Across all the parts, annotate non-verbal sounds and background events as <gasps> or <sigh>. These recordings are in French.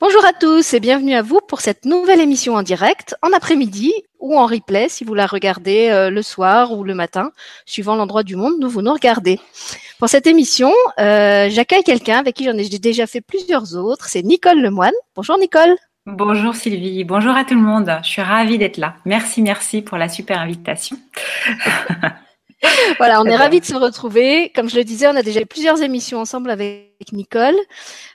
Bonjour à tous et bienvenue à vous pour cette nouvelle émission en direct, en après-midi ou en replay si vous la regardez euh, le soir ou le matin, suivant l'endroit du monde où vous nous regardez. Pour cette émission, euh, j'accueille quelqu'un avec qui j'en ai déjà fait plusieurs autres, c'est Nicole Lemoine. Bonjour Nicole. Bonjour Sylvie, bonjour à tout le monde. Je suis ravie d'être là. Merci, merci pour la super invitation. <laughs> voilà, on est ravis de se retrouver. Comme je le disais, on a déjà eu plusieurs émissions ensemble avec Nicole.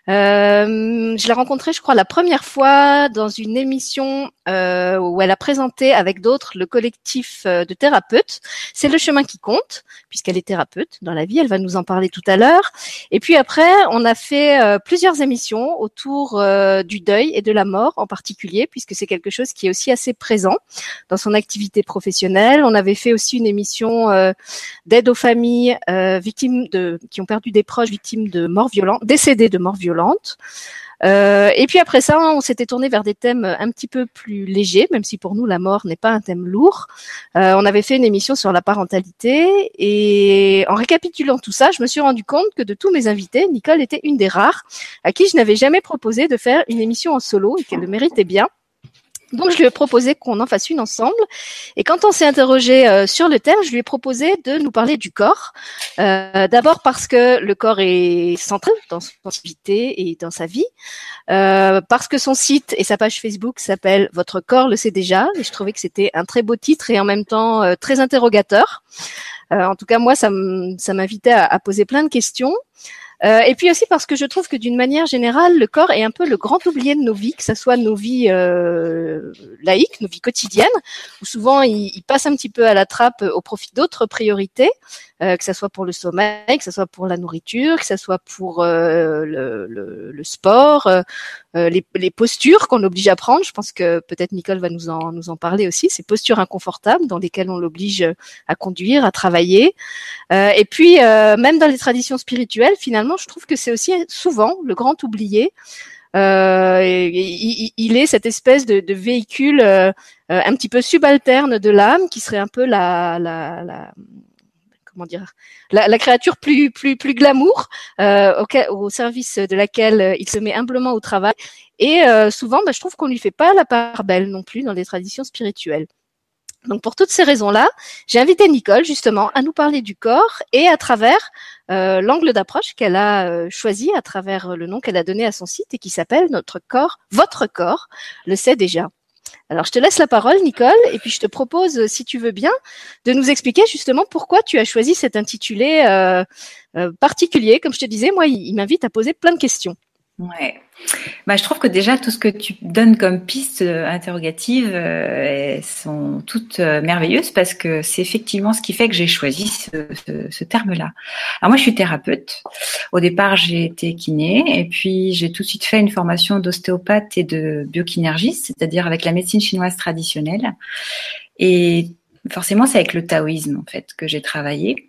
Euh, je l'ai rencontrée, je crois, la première fois dans une émission euh, où elle a présenté avec d'autres le collectif euh, de thérapeutes. C'est le chemin qui compte, puisqu'elle est thérapeute dans la vie. Elle va nous en parler tout à l'heure. Et puis après, on a fait plusieurs émissions autour du deuil et de la mort en particulier, puisque c'est quelque chose qui est aussi assez présent dans son activité professionnelle. On avait fait aussi une émission d'aide aux familles victimes de qui ont perdu des proches victimes de morts violentes, décédées de morts violentes. Euh, et puis après ça, on s'était tourné vers des thèmes un petit peu plus légers, même si pour nous la mort n'est pas un thème lourd. Euh, on avait fait une émission sur la parentalité et en récapitulant tout ça, je me suis rendu compte que de tous mes invités, Nicole était une des rares à qui je n'avais jamais proposé de faire une émission en solo et qu'elle le méritait bien. Donc je lui ai proposé qu'on en fasse une ensemble. Et quand on s'est interrogé euh, sur le thème, je lui ai proposé de nous parler du corps. Euh, D'abord parce que le corps est central dans son activité et dans sa vie. Euh, parce que son site et sa page Facebook s'appelle Votre corps le sait déjà. Et je trouvais que c'était un très beau titre et en même temps euh, très interrogateur. Euh, en tout cas, moi, ça m'invitait à, à, poser plein de questions. Euh, et puis aussi parce que je trouve que d'une manière générale, le corps est un peu le grand oublié de nos vies, que ce soit nos vies euh, laïques, nos vies quotidiennes, où souvent il, passe un petit peu à la trappe au profit d'autres priorités, euh, que ce soit pour le sommeil, que ce soit pour la nourriture, que ce soit pour euh, le, sport, les, les, postures qu'on oblige à prendre. Je pense que peut-être Nicole va nous en, nous en parler aussi, ces postures inconfortables dans lesquelles on l'oblige à conduire, à travailler. et puis, même dans les traditions spirituelles, finalement, je trouve que c'est aussi souvent le grand oublié. Euh, il, est cette espèce de, véhicule euh, un petit peu subalterne de l'âme qui serait un peu la, comment dire la, créature plus plus glamour euh, au, service de laquelle il se met humblement au travail et euh, souvent bah, je trouve qu'on lui fait pas la part belle non plus dans les traditions spirituelles. Donc pour toutes ces raisons-là, j'ai invité Nicole justement à nous parler du corps et à travers euh, l'angle d'approche qu'elle a euh, choisi, à travers le nom qu'elle a donné à son site et qui s'appelle Notre corps, votre corps, le sait déjà. Alors je te laisse la parole Nicole et puis je te propose, si tu veux bien, de nous expliquer justement pourquoi tu as choisi cet intitulé euh, euh particulier. Comme je te disais, moi, il m'invite à poser plein de questions. Ouais. Bah, je trouve que déjà tout ce que tu donnes comme pistes euh, interrogatives euh, sont toutes euh, merveilleuses parce que c'est effectivement ce qui fait que j'ai choisi ce, ce, ce terme-là. Alors moi, je suis thérapeute. Au départ, j'ai été kiné et puis j'ai tout de suite fait une formation d'ostéopathe et de biokinergiste, c'est-à-dire avec la médecine chinoise traditionnelle. Et forcément, c'est avec le taoïsme en fait que j'ai travaillé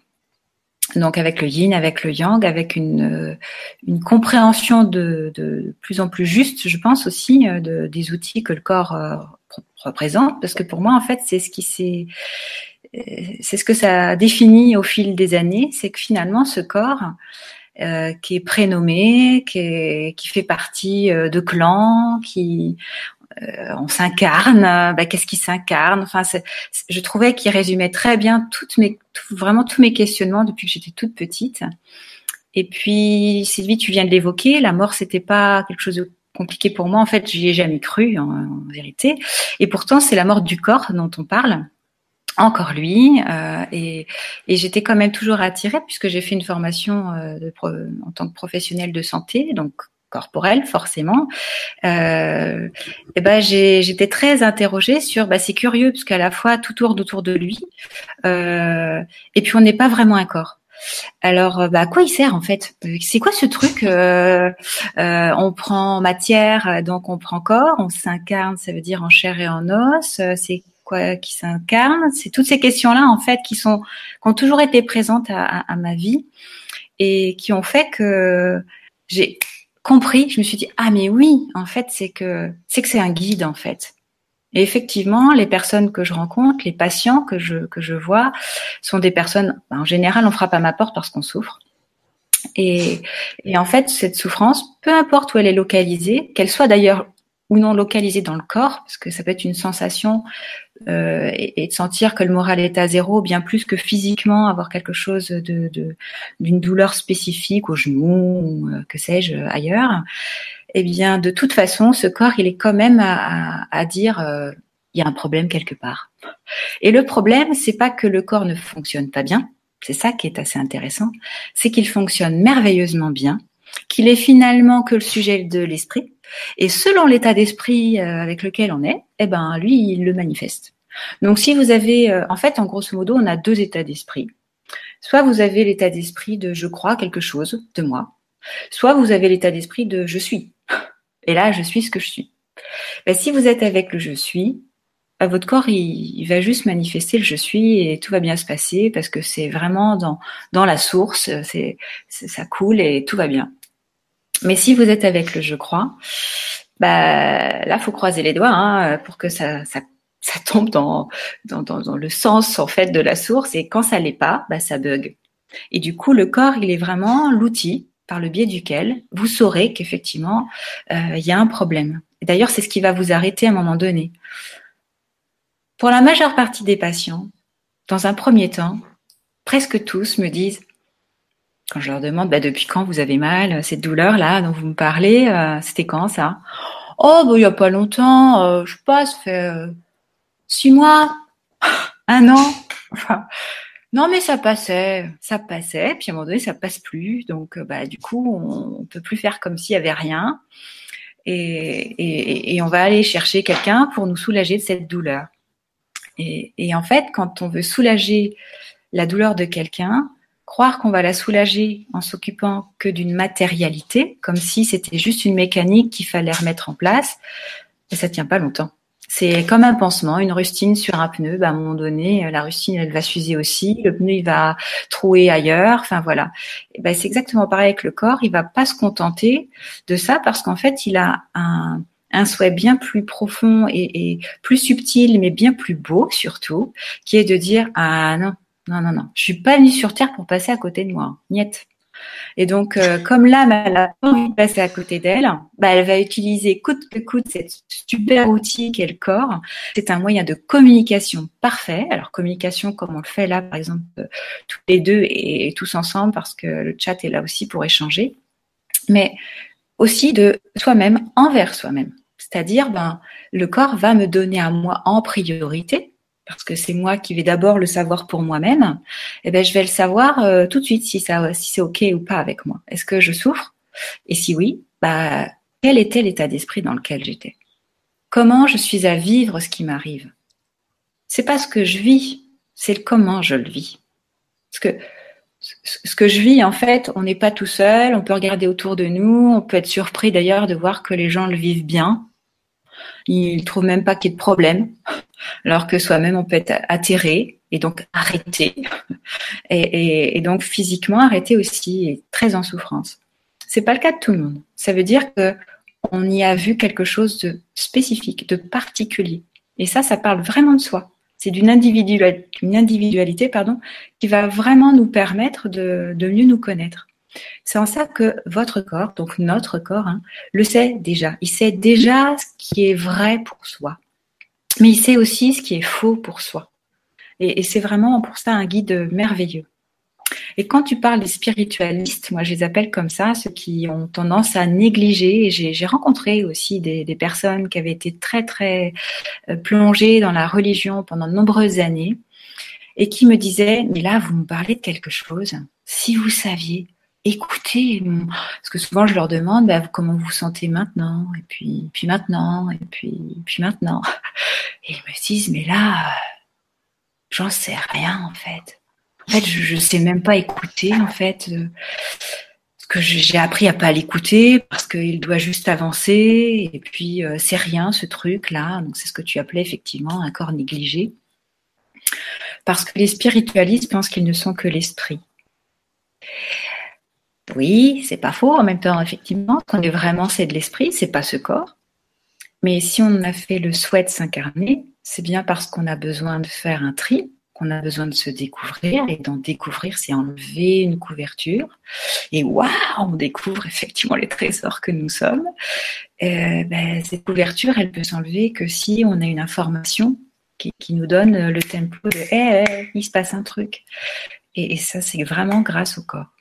donc avec le yin, avec le yang, avec une, une compréhension de, de plus en plus juste, je pense aussi, euh, de, des outils que le corps euh, représente, parce que pour moi, en fait, c'est ce qui s'est euh, c'est ce que ça a défini au fil des années, c'est que finalement, ce corps euh, qui est prénommé, qui, est, qui fait partie de clans, qui euh, on s'incarne, bah, qu'est-ce qui s'incarne? Enfin, je trouvais qu'il résumait très bien toutes mes, vraiment tous mes questionnements depuis que j'étais toute petite. Et puis, Sylvie, tu viens de l'évoquer, la mort, c'était pas quelque chose de compliqué pour moi. En fait, j'y ai jamais cru, en, vérité. Et pourtant, c'est la mort du corps dont on parle. Encore lui, euh, et, et j'étais quand même toujours attirée puisque j'ai fait une formation euh, de, en tant que professionnelle de santé, donc corporelle forcément, euh, et ben j'étais très interrogée sur, bah, c'est curieux parce qu'à la fois tout tourne autour de lui, euh, et puis on n'est pas vraiment un corps. Alors, euh, bah, à quoi il sert en fait? C'est quoi ce truc euh, On prend matière, donc on prend corps, on s'incarne, ça veut dire en chair et en os. C'est quoi qui s'incarne? C'est toutes ces questions-là en fait qui sont qui ont toujours été présentes à, à, à ma vie et qui ont fait que j'ai compris, je me suis dit ah mais oui, en fait c'est que c'est que c'est un guide en fait. Et effectivement, les personnes que je rencontre, les patients que je que je vois, sont des personnes. En général, on frappe à ma porte parce qu'on souffre. Et, et en fait, cette souffrance, peu importe où elle est localisée, qu'elle soit d'ailleurs ou non localisée dans le corps, parce que ça peut être une sensation euh, et, de sentir que le moral est à zéro, bien plus que physiquement avoir quelque chose de d'une douleur spécifique au genou ou euh, que sais-je ailleurs. Eh bien, de toute façon, ce corps, il est quand même à, à, dire euh, il y a un problème quelque part. Et le problème, c'est pas que le corps ne fonctionne pas bien, c'est ça qui est assez intéressant, c'est qu'il fonctionne merveilleusement bien, qu'il est finalement que le sujet de l'esprit, et selon l'état d'esprit euh, avec lequel on est, eh ben lui, il le manifeste. Donc si vous avez, euh, en fait, en grosso modo, on a deux états d'esprit. Soit vous avez l'état d'esprit de je crois quelque chose de moi, soit vous avez l'état d'esprit de je suis. Et là, je suis ce que je suis. Ben, si vous êtes avec le je suis, votre corps, il, va juste manifester le je suis et tout va bien se passer parce que c'est vraiment dans, dans la source, c'est, ça coule et tout va bien. Mais si vous êtes avec le je crois, bah, là, faut croiser les doigts hein, pour que ça, ça, tombe dans, dans, dans, le sens en fait de la source et quand ça l'est pas, bah, ça bug. Et du coup, le corps, il est vraiment l'outil par le biais duquel vous saurez qu'effectivement, euh, il y a un problème. D'ailleurs, c'est ce qui va vous arrêter à un moment donné. Pour la majeure partie des patients, dans un premier temps, presque tous me disent, quand je leur demande bah, depuis quand vous avez mal, cette douleur-là dont vous me parlez, euh, c'était quand ça? Oh, bah, il n'y a pas longtemps, euh, je sais pas, ça fait euh, six mois, <laughs> un an. <laughs> Non, mais ça passait, ça passait, puis à un moment donné, ça passe plus. Donc, bah, du coup, on, ne peut plus faire comme s'il y avait rien. et on va aller chercher quelqu'un pour nous soulager de cette douleur. Et, en fait, quand on veut soulager la douleur de quelqu'un, croire qu'on va la soulager en s'occupant que d'une matérialité, comme si c'était juste une mécanique qu'il fallait remettre en place, et ça tient pas longtemps. C'est comme un pansement, une rustine sur un pneu. Bah, à un moment donné, la rustine, elle va s'user aussi. Le pneu, il va trouer ailleurs. Enfin voilà. Ben, c'est exactement pareil avec le corps. Il va pas se contenter de ça parce qu'en fait, il a un, un souhait bien plus profond et, plus subtil, mais bien plus beau surtout, qui est de dire ah non, non, non, non, je suis pas venue sur Terre pour passer à côté de moi, niette. Et donc, euh, comme l'âme, elle a pas envie de passer à côté d'elle, bah, elle va utiliser coûte que coûte cette super outil qu'est le corps. C'est un moyen de communication parfait. Alors, communication comme on le fait là, par exemple, euh, tous les deux et tous ensemble, parce que le chat est là aussi pour échanger. Mais aussi de soi-même envers soi-même. C'est-à-dire, ben, le corps va me donner à moi en priorité, parce que c'est moi qui vais d'abord le savoir pour moi-même. Eh ben, je vais le savoir euh, tout de suite si ça, si c'est ok ou pas avec moi. Est-ce que je souffre? Et si oui, bah, quel était l'état d'esprit dans lequel j'étais? Comment je suis à vivre ce qui m'arrive? C'est pas ce que je vis, c'est comment je le vis. Parce que ce que je vis, en fait, on n'est pas tout seul, on peut regarder autour de nous, on peut être surpris d'ailleurs de voir que les gens le vivent bien. Ils ne trouvent même pas qu'il y ait de problème, alors que soi-même, on peut être atterré et donc arrêté. Et, donc physiquement arrêté aussi, et très en souffrance. C'est pas le cas de tout le monde. Ça veut dire que on y a vu quelque chose de spécifique, de particulier. Et ça, ça parle vraiment de soi. C'est d'une individualité, une individualité pardon, qui va vraiment nous permettre de, mieux nous connaître. C'est en ça que votre corps, donc notre corps, hein, le sait déjà. Il sait déjà ce qui est vrai pour soi, mais il sait aussi ce qui est faux pour soi. et c'est vraiment pour ça un guide merveilleux. Et quand tu parles des spiritualistes, moi je les appelle comme ça, ceux qui ont tendance à négliger, j'ai rencontré aussi des, des, personnes qui avaient été très très euh, plongées dans la religion pendant de nombreuses années, et qui me disaient, mais là vous me parlez de quelque chose, si vous saviez, écoutez, parce que souvent je leur demande bah, comment vous vous sentez maintenant, et puis, maintenant, et puis, puis maintenant. <laughs> Et ils me disent, mais là, j'en sais rien en fait. En fait, je, ne sais même pas écouter, en fait. Euh, parce que j'ai appris à pas l'écouter parce qu'il doit juste avancer et puis euh, c'est rien ce truc là. Donc c'est ce que tu appelais effectivement un corps négligé. Parce que les spiritualistes pensent qu'ils ne sont que l'esprit. Oui, c'est pas faux. En même temps, effectivement, qu'on est vraiment c'est de l'esprit, c'est pas ce corps. Mais si on a fait le souhait de s'incarner, c'est bien parce qu'on a besoin de faire un tri qu'on a besoin de se découvrir et d'en découvrir, c'est enlever une couverture et waouh, on découvre effectivement les trésors que nous sommes. Euh, ben, cette couverture, elle peut s'enlever que si on a une information qui, nous donne le tempo de hey, il se passe un truc. et ça, c'est vraiment grâce au corps.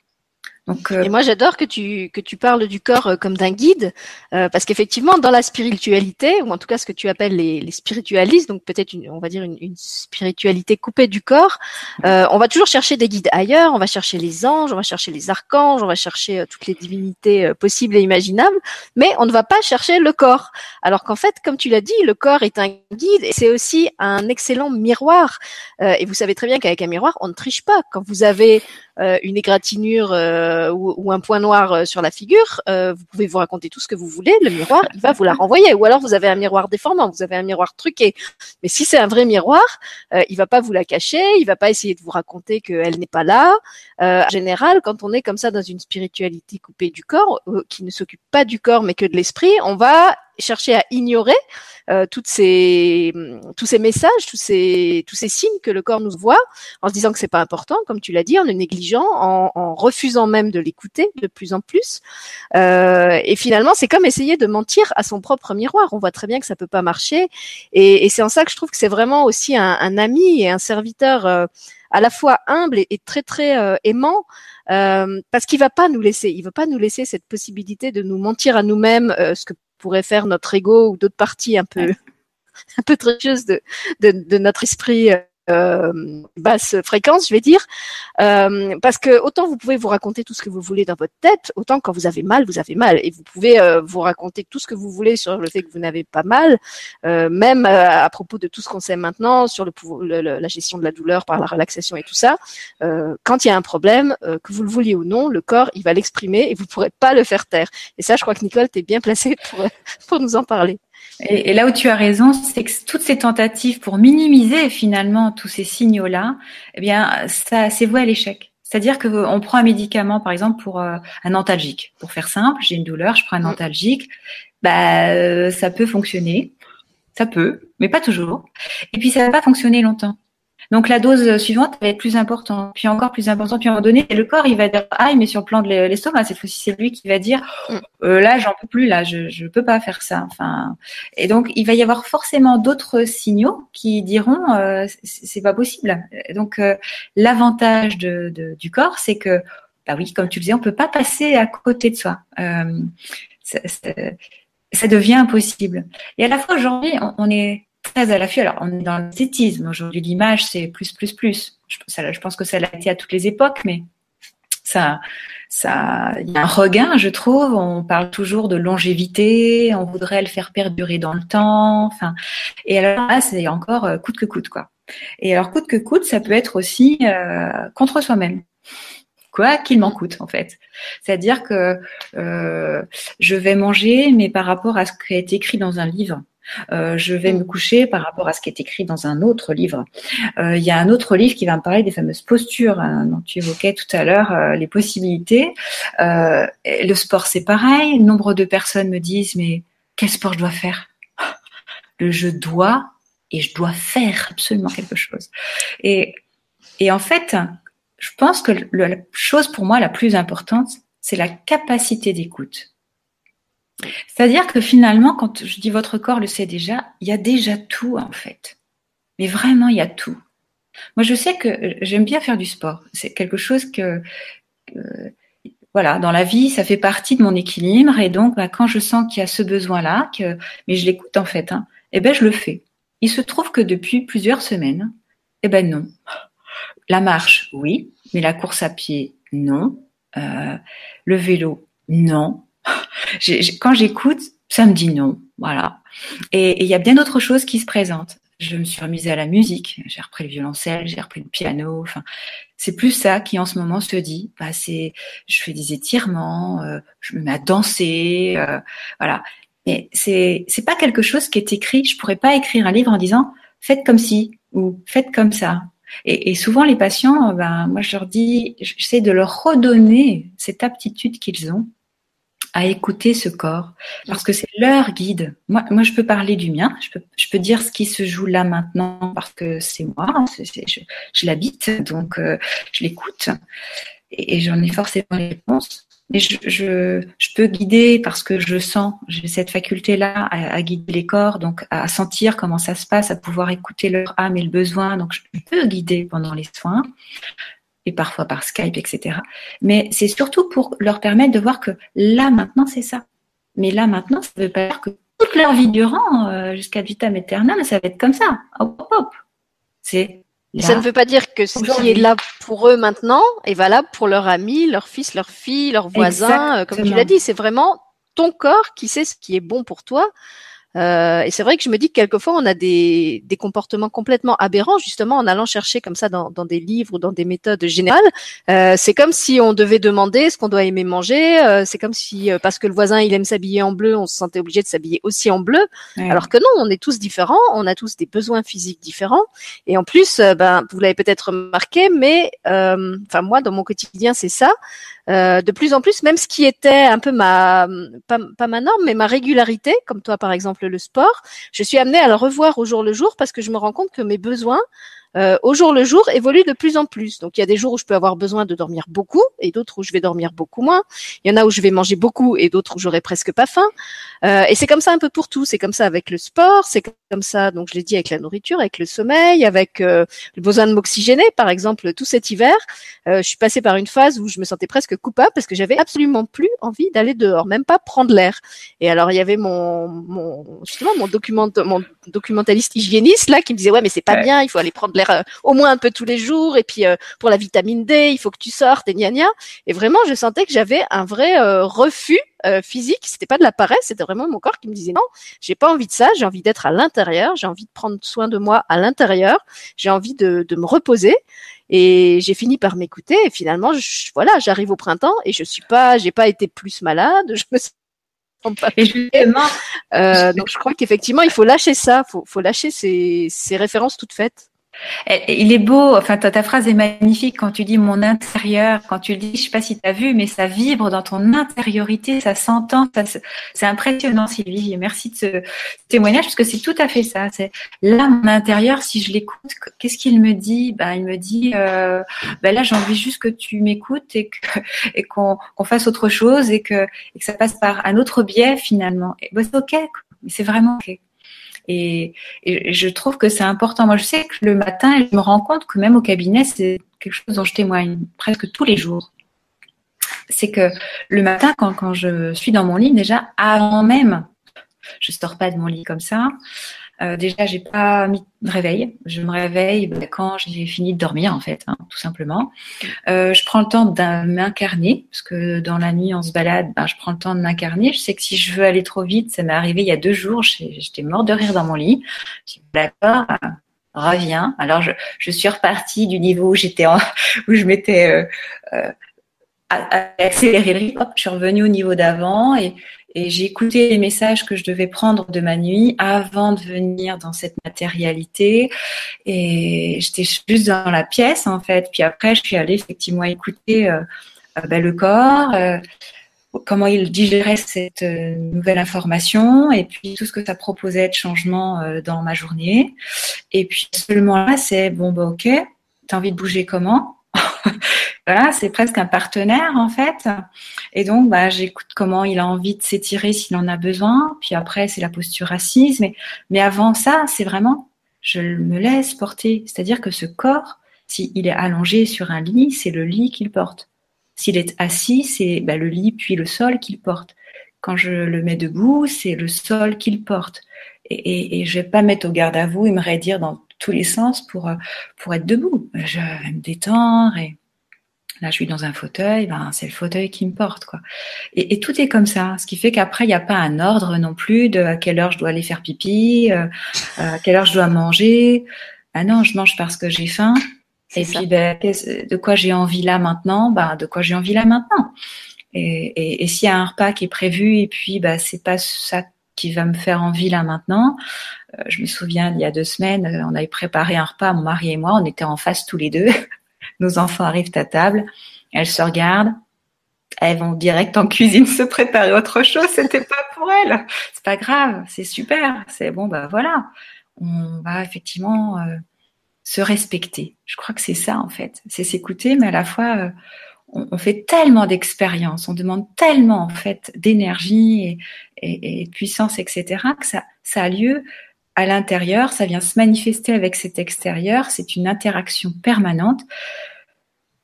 Euh, et moi, j'adore que tu que tu parles du corps euh, comme d'un guide, euh, parce qu'effectivement, dans la spiritualité, ou en tout cas ce que tu appelles les, les spiritualistes, donc peut-être on va dire une, une, spiritualité coupée du corps, on va toujours chercher des guides ailleurs. On va chercher les anges, on va chercher les archanges, on va chercher toutes les divinités possibles et imaginables, mais on ne va pas chercher le corps. Alors qu'en fait, comme tu l'as dit, le corps est un guide et c'est aussi un excellent miroir. et vous savez très bien qu'avec un miroir, on ne triche pas. Quand vous avez euh, une égratignure euh, ou, un point noir euh, sur la figure, vous pouvez vous raconter tout ce que vous voulez. Le miroir, il va vous la renvoyer. Ou alors vous avez un miroir déformant, vous avez un miroir truqué. Mais si c'est un vrai miroir, il va pas vous la cacher, il va pas essayer de vous raconter qu'elle n'est pas là. en général, quand on est comme ça dans une spiritualité coupée du corps, qui ne s'occupe pas du corps mais que de l'esprit, on va chercher à ignorer euh, toutes ces, tous ces messages, tous ces, tous ces signes que le corps nous voit, en se disant que c'est pas important, comme tu l'as dit, en le négligeant, en, en refusant même de l'écouter de plus en plus. Euh, et finalement, c'est comme essayer de mentir à son propre miroir. On voit très bien que ça peut pas marcher, et, et c'est en ça que je trouve que c'est vraiment aussi un, un, ami et un serviteur. Euh, à la fois humble et, très très euh, aimant euh, parce qu'il va pas nous laisser, il veut pas nous laisser cette possibilité de nous mentir à nous-mêmes, euh, ce que pourrait faire notre ego ou d'autres parties un peu <laughs> un peu tricheuses de, de, de notre esprit euh, basse fréquence, je vais dire, euh, parce que autant vous pouvez vous raconter tout ce que vous voulez dans votre tête, autant quand vous avez mal, vous avez mal, et vous pouvez euh, vous raconter tout ce que vous voulez sur le fait que vous n'avez pas mal, euh, même euh, à propos de tout ce qu'on sait maintenant sur le, le, la gestion de la douleur par la relaxation et tout ça. quand il y a un problème, que vous le vouliez ou non, le corps il va l'exprimer et vous pourrez pas le faire taire. Et ça, je crois que Nicole, t'es bien placée pour pour nous en parler. Et, là où tu as raison, c'est que toutes ces tentatives pour minimiser finalement tous ces signaux-là, eh bien, ça, c'est voué à l'échec. C'est-à-dire qu'on prend un médicament, par exemple, pour euh, un antalgique. Pour faire simple, j'ai une douleur, je prends un mm. antalgique. Bah, euh, ça peut fonctionner, ça peut, mais pas toujours. Et puis ça va pas fonctionner longtemps. Donc la dose suivante va être plus importante, puis encore plus importante, puis à un moment donné, le corps il va dire ah mais sur le plan de l'estomac cette fois-ci c'est lui qui va dire mm. euh, là j'en peux plus là je je peux pas faire ça. Enfin et donc il va y avoir forcément d'autres signaux qui diront euh, c'est pas possible. Donc euh, l'avantage de, du corps c'est que bah oui comme tu le disais on peut pas passer à côté de soi. Euh, ça, ça, devient impossible. Et à la fois aujourd'hui on est très à l'affût. Alors, on est dans l'esthétisme. Aujourd'hui, l'image, c'est plus, plus, plus. Je, pense que ça l'a été à toutes les époques, mais ça, ça, il y a un regain, je trouve. On parle toujours de longévité. On voudrait le faire perdurer dans le temps. Enfin, et alors là, c'est encore euh, coûte que coûte, quoi. Et alors, coûte que coûte, ça peut être aussi euh, contre soi-même quoi qu'il m'en coûte en fait. C'est-à-dire que euh, je vais manger, mais par rapport à ce qui a été écrit dans un livre. Euh, je vais me coucher par rapport à ce qui est écrit dans un autre livre. Euh, il y a un autre livre qui va me parler des fameuses postures hein, dont tu évoquais tout à l'heure, euh, les possibilités. le sport, c'est pareil. Nombre de personnes me disent, mais quel sport je dois faire? Le je dois et je dois faire absolument quelque chose. Et, et en fait, je pense que la chose pour moi la plus importante, c'est la capacité d'écoute. C'est-à-dire que finalement, quand je dis votre corps le sait déjà, il y a déjà tout en fait. Mais vraiment, il y a tout. Moi, je sais que j'aime bien faire du sport. C'est quelque chose que, voilà, dans la vie, ça fait partie de mon équilibre. Et donc, bah, quand je sens qu'il y a ce besoin-là, que, mais je l'écoute en fait, hein, eh ben, je le fais. Il se trouve que depuis plusieurs semaines, eh ben non. La marche, oui, mais la course à pied, non. Euh, le vélo, non <gasps> quand j'écoute, ça me dit non. Voilà. Et il y a bien d'autres choses qui se présentent. Je me suis remise à la musique, j'ai repris le violoncelle, j'ai repris le piano. Enfin, c'est plus ça qui en ce moment se dit. Bah, c'est, je fais des étirements, euh, je me mets à danser, euh, voilà. Mais c'est c'est pas quelque chose qui est écrit. Je pourrais pas écrire un livre en disant faites comme ci ou faites comme ça. Et, et souvent les patients, ben moi je leur dis, j'essaie de leur redonner cette aptitude qu'ils ont à écouter ce corps parce que c'est leur guide. Moi, moi, je peux parler du mien, je peux, je peux dire ce qui se joue là maintenant parce que c'est moi, hein, je, l'habite, donc euh, je l'écoute et, j'en ai forcément les réponses. Mais je, je, je, peux guider parce que je sens, j'ai cette faculté-là à, à, guider les corps, donc à sentir comment ça se passe, à pouvoir écouter leur âme et le besoin. Donc je peux guider pendant les soins et parfois par Skype, etc. Mais c'est surtout pour leur permettre de voir que là maintenant c'est ça. Mais là maintenant, ça ne veut pas dire que toute leur vie durant, euh, jusqu'à vitam aeternam, ça va être comme ça. Hop, hop. C'est ça ne veut pas dire que ce qui est là pour eux maintenant est valable pour leurs amis, leurs fils, leurs filles, leurs voisins. Euh, comme tu l'as dit, c'est vraiment ton corps qui sait ce qui est bon pour toi. Euh, et c'est vrai que je me dis que quelquefois on a des, des comportements complètement aberrants justement en allant chercher comme ça dans, dans des livres ou dans des méthodes générales. Euh, c'est comme si on devait demander ce qu'on doit aimer manger. Euh, c'est comme si euh, parce que le voisin il aime s'habiller en bleu, on se sentait obligé de s'habiller aussi en bleu. Alors que non, on est tous différents, on a tous des besoins physiques différents. Et en plus, euh, ben vous l'avez peut-être remarqué, mais enfin moi dans mon quotidien c'est ça. Euh, de plus en plus, même ce qui était un peu ma pas, pas, ma norme, mais ma régularité, comme toi par exemple le sport, je suis amenée à le revoir au jour le jour parce que je me rends compte que mes besoins euh, au jour le jour évolue de plus en plus. Donc il y a des jours où je peux avoir besoin de dormir beaucoup et d'autres où je vais dormir beaucoup moins. Il y en a où je vais manger beaucoup et d'autres où j'aurai presque pas faim. Euh, et c'est comme ça un peu pour tout. C'est comme ça avec le sport, c'est comme ça, donc je l'ai dit, avec la nourriture, avec le sommeil, avec euh, le besoin de m'oxygéner. Par exemple, tout cet hiver, euh, je suis passée par une phase où je me sentais presque coupable parce que j'avais absolument plus envie d'aller dehors, même pas prendre l'air. Et alors il y avait mon, mon justement mon document, mon documentaliste hygiéniste là qui me disait ouais mais c'est pas bien, il faut aller prendre euh, au moins un peu tous les jours. Et puis euh, pour la vitamine D, il faut que tu sortes et gna gna. Et vraiment, je sentais que j'avais un vrai euh, refus physique. C'était pas de la paresse, c'était vraiment mon corps qui me disait non, j'ai pas envie de ça. J'ai envie d'être à l'intérieur. J'ai envie de prendre soin de moi à l'intérieur. J'ai envie de, de me reposer. Et j'ai fini par m'écouter. Et finalement, je, voilà, j'arrive au printemps et je suis pas, j'ai pas été plus malade. <laughs> Je me et justement, euh, <laughs> donc je crois qu'effectivement, il faut lâcher ça, faut, faut lâcher ces, ces références toutes faites. Il est beau, enfin ta, phrase est magnifique quand tu dis mon intérieur, quand tu le dis, je sais pas si tu as vu, mais ça vibre dans ton intériorité, ça s'entend, c'est impressionnant Sylvie, merci de ce témoignage parce que c'est tout à fait ça. C'est là mon intérieur, si je l'écoute, qu'est-ce qu'il me dit? Ben il me dit, euh, ben là j'ai envie juste que tu m'écoutes et qu'on fasse autre chose et que, et que ça passe par un autre biais finalement. Et ben, c'est ok, mais c'est vraiment ok. Et, je trouve que c'est important. Moi, je sais que le matin, je me rends compte que même au cabinet, c'est quelque chose dont je témoigne presque tous les jours. C'est que le matin, quand, je suis dans mon lit, déjà, avant même, je sors pas de mon lit comme ça, euh, déjà, j'ai pas mis de réveil. Je me réveille ben, quand j'ai fini de dormir, en fait, hein, tout simplement. Euh, je prends le temps de m'incarner, parce que dans la nuit, on se balade. Ben, je prends le temps de m'incarner. Je sais que si je veux aller trop vite, ça m'est arrivé il y a deux jours. J'étais mort de rire dans mon lit. Je d'accord. Euh, reviens. Alors, je, suis repartie du niveau où j'étais, <laughs> où je m'étais euh, euh, accéléré. Hop, je suis revenue au niveau d'avant et et j'ai écouté les messages que je devais prendre de ma nuit avant de venir dans cette matérialité. Et j'étais juste dans la pièce, en fait. Puis après, je suis allée effectivement écouter euh, euh ben, le corps, euh, comment il digérait cette nouvelle information et puis tout ce que ça proposait de changement dans ma journée. Et puis seulement là, c'est bon, bah, ok, t'as envie de bouger comment? <laughs> voilà, c'est presque un partenaire en fait. Et donc, bah, j'écoute comment il a envie de s'étirer s'il en a besoin. Puis après, c'est la posture assise. Mais, avant ça, c'est vraiment, je me laisse porter. C'est-à-dire que ce corps, s'il est allongé sur un lit, c'est le lit qu'il porte. S'il est assis, c'est bah, le lit puis le sol qu'il porte. Quand je le mets debout, c'est le sol qu'il porte. Et, je vais pas mettre au garde à vous et me raidir dans tous les sens pour pour être debout. Je vais me détendre et Là, je suis dans un fauteuil, ben c'est le fauteuil qui me porte, quoi. Et, et tout est comme ça, ce qui fait qu'après il n'y a pas un ordre non plus de à quelle heure je dois aller faire pipi, euh, à quelle heure je dois manger. Ah non, je mange parce que j'ai faim. Et puis, ben, de quoi j'ai envie là maintenant? Ben, de quoi j'ai envie là maintenant. Et, et, et s'il y a un repas qui est prévu et puis ben, c'est pas ça qui va me faire envie là maintenant. Euh, je me souviens, il y a deux semaines, euh, on avait préparé un repas, mon mari et moi, on était en face tous les deux. <laughs> Nos enfants arrivent à table, elles se regardent. elles vont direct en cuisine se préparer autre chose. C'était pas pour elles. C'est pas grave, c'est super. C'est bon, bah voilà. On va effectivement euh, se respecter. Je crois que c'est ça en fait. C'est s'écouter, mais à la fois euh, on, fait tellement d'expérience, on demande tellement en fait d'énergie et, de puissance, etc. que ça, ça a lieu à l'intérieur, ça vient se manifester avec cet extérieur. C'est une interaction permanente.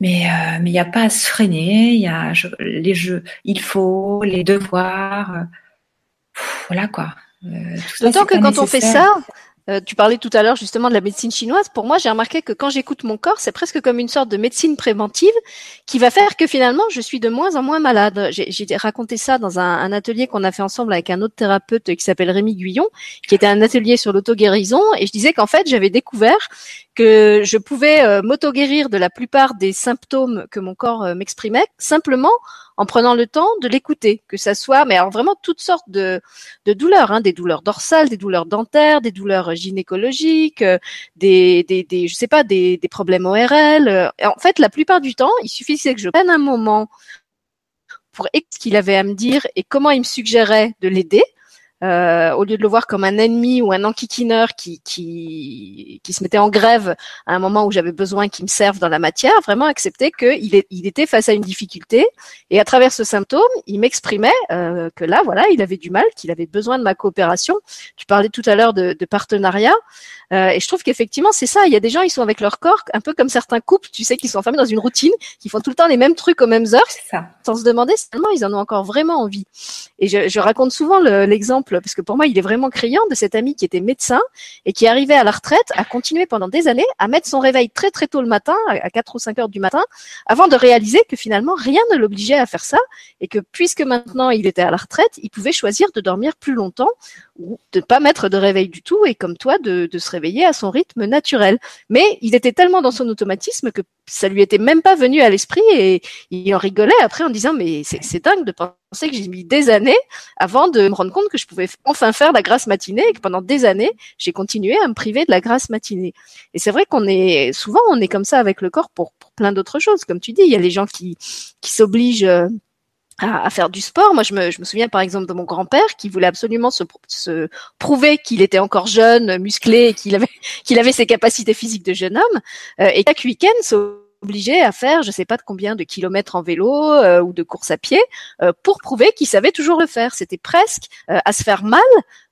Mais euh, mais il n'y a pas à se freiner. Il y a les jeux, il faut les devoirs. Euh, voilà quoi. Euh, D'autant que quand on fait ça, euh, tu parlais tout à l'heure justement de la médecine chinoise. Pour moi, j'ai remarqué que quand j'écoute mon corps, c'est presque comme une sorte de médecine préventive qui va faire que finalement, je suis de moins en moins malade. J'ai raconté ça dans un, atelier qu'on a fait ensemble avec un autre thérapeute qui s'appelle Rémi Guyon, qui était un atelier sur l'auto-guérison. Et je disais qu'en fait, j'avais découvert que je pouvais euh, m'auto-guérir de la plupart des symptômes que mon corps euh, m'exprimait simplement en prenant le temps de l'écouter, que ça soit, mais alors vraiment toutes sortes de, de douleurs, hein, des douleurs dorsales, des douleurs dentaires, des douleurs gynécologiques, euh, des, des, des je sais pas, des, des problèmes ORL. en fait, la plupart du temps, il suffisait que je prenne un moment pour ce qu'il avait à me dire et comment il me suggérait de l'aider euh, au lieu de le voir comme un ennemi ou un enquiquineur qui, qui, qui se mettait en grève à un moment où j'avais besoin qu'il me serve dans la matière, vraiment accepter qu'il il était face à une difficulté et à travers ce symptôme, il m'exprimait euh, que là, voilà, il avait du mal, qu'il avait besoin de ma coopération. Tu parlais tout à l'heure de, de partenariat euh, et je trouve qu'effectivement, c'est ça. Il y a des gens, ils sont avec leur corps, un peu comme certains couples, tu sais, qui sont enfermés dans une routine, qui font tout le temps les mêmes trucs aux mêmes heures, ça. sans se demander seulement ils en ont encore vraiment envie. Et je, je raconte souvent l'exemple, parce que pour moi, il est vraiment criant de cet ami qui était médecin et qui arrivait à la retraite à continuer pendant des années à mettre son réveil très très tôt le matin, à 4 ou 5 heures du matin, avant de réaliser que finalement rien ne l'obligeait à faire ça et que puisque maintenant il était à la retraite, il pouvait choisir de dormir plus longtemps ou de pas mettre de réveil du tout et comme toi de, de se réveiller à son rythme naturel. Mais il était tellement dans son automatisme que ça lui était même pas venu à l'esprit et il en rigolait après en disant mais c'est dingue de penser que j'ai mis des années avant de me rendre compte que je pouvais enfin faire la grâce matinée et que pendant des années j'ai continué à me priver de la grâce matinée. Et c'est vrai qu'on est souvent on est comme ça avec le corps pour, pour plein d'autres choses comme tu dis il y a les gens qui qui s'obligent euh, à, faire du sport. Moi, je me, je me, souviens par exemple de mon grand-père qui voulait absolument se, se prouver qu'il était encore jeune, musclé, qu'il avait, <laughs> qu'il avait ses capacités physiques de jeune homme. Euh, et chaque week-end, s'obligeait à faire, je sais pas de combien de kilomètres en vélo euh, ou de course à pied euh, pour prouver qu'il savait toujours le faire. C'était presque à se faire mal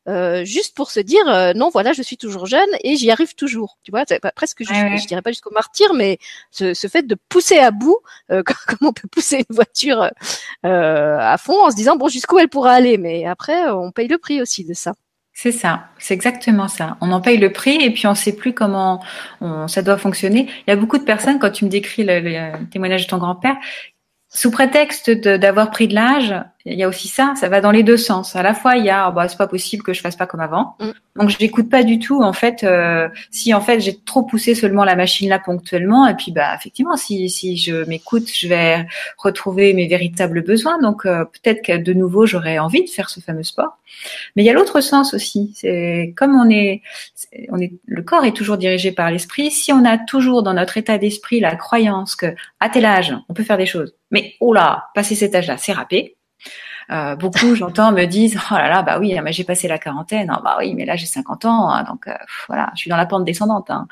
euh, juste pour se dire euh, non voilà je suis toujours jeune et j'y arrive toujours. Tu vois presque je, je dirais pas jusqu'au martyr mais ce, ce, fait de pousser à bout euh, <laughs> comme on peut pousser une voiture à fond en se disant bon jusqu'où elle pourra aller? Mais après on paye le prix aussi de ça c'est ça, c'est exactement ça. On en paye le prix et puis on ne sait plus comment on, ça doit fonctionner. Il y a beaucoup de personnes, quand tu me décris le, le témoignage de ton grand-père, sous prétexte d'avoir pris de l'âge, il y a aussi ça, ça va dans les deux sens. À la fois, il y a, oh, bah, c'est pas possible que je fasse pas comme avant. Mm. Donc, je n'écoute pas du tout, en fait, euh, si en fait j'ai trop poussé seulement la machine là ponctuellement, et puis bah effectivement, si si je m'écoute, je vais retrouver mes véritables besoins. Donc, euh, peut-être que de nouveau, j'aurais envie de faire ce fameux sport. Mais il y a l'autre sens aussi. C'est comme on est, on est, le corps est toujours dirigé par l'esprit. Si on a toujours dans notre état d'esprit la croyance que à tel âge, on peut faire des choses, mais oh là, passer cet âge-là, c'est râpé euh, beaucoup, j'entends, me disent oh là là, bah oui, mais j'ai passé la quarantaine, ah, bah oui, mais là j'ai 50 ans, hein, donc euh, voilà, je suis dans la pente descendante. Hein.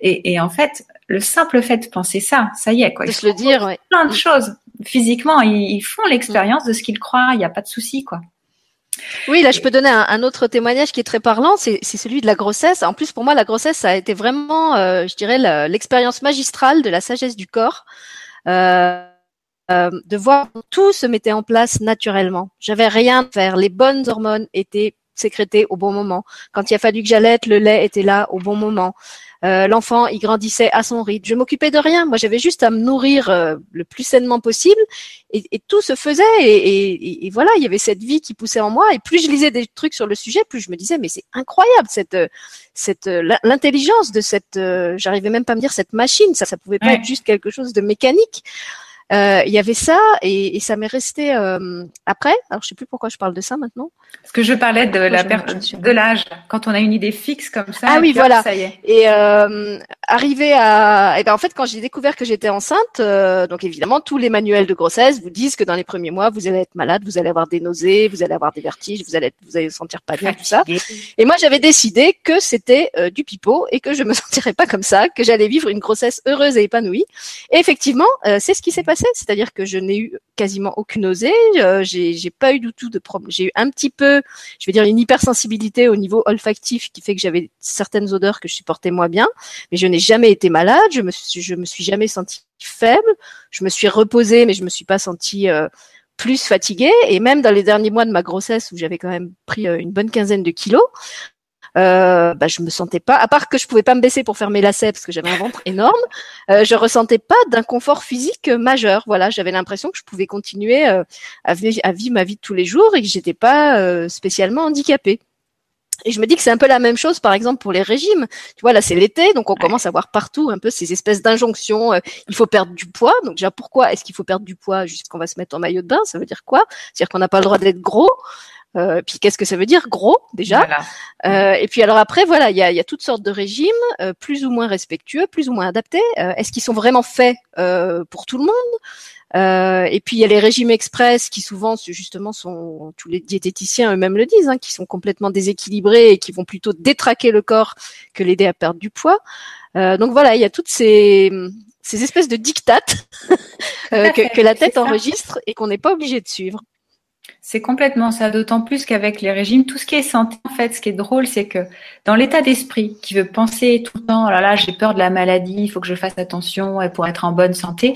Et, et, en fait, le simple fait de penser ça, ça y est, quoi. De se le dire, ouais. plein de choses. Physiquement, ils, font l'expérience de ce qu'ils croient. Il n'y a pas de souci, quoi. Oui, là, je peux donner un, autre témoignage qui est très parlant, c'est celui de la grossesse. En plus, pour moi, la grossesse, ça a été vraiment, euh, je dirais, l'expérience magistrale de la sagesse du corps. Euh, euh, de voir tout se mettait en place naturellement. J'avais rien à faire. Les bonnes hormones étaient sécrétées au bon moment. Quand il a fallu que j'allaite, le lait était là au bon moment. Euh, L'enfant, il grandissait à son rythme. Je m'occupais de rien. Moi, j'avais juste à me nourrir euh, le plus sainement possible, et, et tout se faisait. Et, et, et, voilà, il y avait cette vie qui poussait en moi. Et plus je lisais des trucs sur le sujet, plus je me disais, mais c'est incroyable cette cette l'intelligence de cette. J'arrivais même pas à me dire cette machine. Ça, ça pouvait pas être juste quelque chose de mécanique. Euh, il y avait ça et, et ça m'est resté euh, après. Alors je sais plus pourquoi je parle de ça maintenant. Parce que je parlais de la perte de l'âge. Quand on a une idée fixe comme ça. Ah oui, voilà. Ça y est. Et euh, arrivé à, et eh ben en fait quand j'ai découvert que j'étais enceinte, euh, donc évidemment tous les manuels de grossesse vous disent que dans les premiers mois vous allez être malade, vous allez avoir des nausées, vous allez avoir des vertiges, vous allez vous allez vous sentir pas bien tout ça. Et moi j'avais décidé que c'était euh, du pipeau et que je me <laughs> sentirais pas comme ça, que j'allais vivre une grossesse heureuse et épanouie. Et effectivement, c'est ce qui s'est passé c'est-à-dire que je n'ai eu quasiment aucune nausée, euh, j'ai pas eu du tout de problème. J'ai eu un petit peu, je vais dire une hypersensibilité au niveau olfactif qui fait que j'avais certaines odeurs que je supportais moins bien, mais je n'ai jamais été malade, je me suis, me suis jamais sentie faible, je me suis reposée, mais je me suis pas sentie euh, plus fatiguée. Et même dans les derniers mois de ma grossesse où j'avais quand même pris euh, une bonne quinzaine de kilos, euh, bah, je me sentais pas, à part que je pouvais pas me baisser pour faire mes lacets parce que j'avais un ventre énorme, euh, je ressentais pas d'inconfort physique majeur. Voilà, j'avais l'impression que je pouvais continuer euh, à, vivre, à, vivre, ma vie de tous les jours et que j'étais pas euh, spécialement handicapée. Et je me dis que c'est un peu la même chose, par exemple, pour les régimes. Tu vois, là, c'est l'été, donc on commence à voir partout un peu ces espèces d'injonctions. il faut perdre du poids. Donc déjà, pourquoi est-ce qu'il faut perdre du poids juste qu'on va se mettre en maillot de bain? Ça veut dire quoi? C'est-à-dire qu'on n'a pas le droit d'être gros. Euh, puis qu'est-ce que ça veut dire? Gros déjà euh, Et puis alors après voilà, il y a, y a, toutes sortes de régimes, euh, plus ou moins respectueux, plus ou moins adaptés. Euh, est-ce qu'ils sont vraiment faits euh, pour tout le monde? Et puis il y a les régimes express qui souvent justement sont tous les diététiciens eux-mêmes le disent, hein, qui sont complètement déséquilibrés et qui vont plutôt détraquer le corps que l'aider à perdre du poids. donc voilà, il y a toutes ces ces espèces de dictates <laughs> que, que, la tête enregistre et qu'on n'est pas obligé de suivre. C'est complètement ça, d'autant plus qu'avec les régimes, tout ce qui est santé, en fait, ce qui est drôle, c'est que dans l'état d'esprit qui veut penser tout le temps, oh là là, j'ai peur de la maladie, il faut que je fasse attention pour être en bonne santé,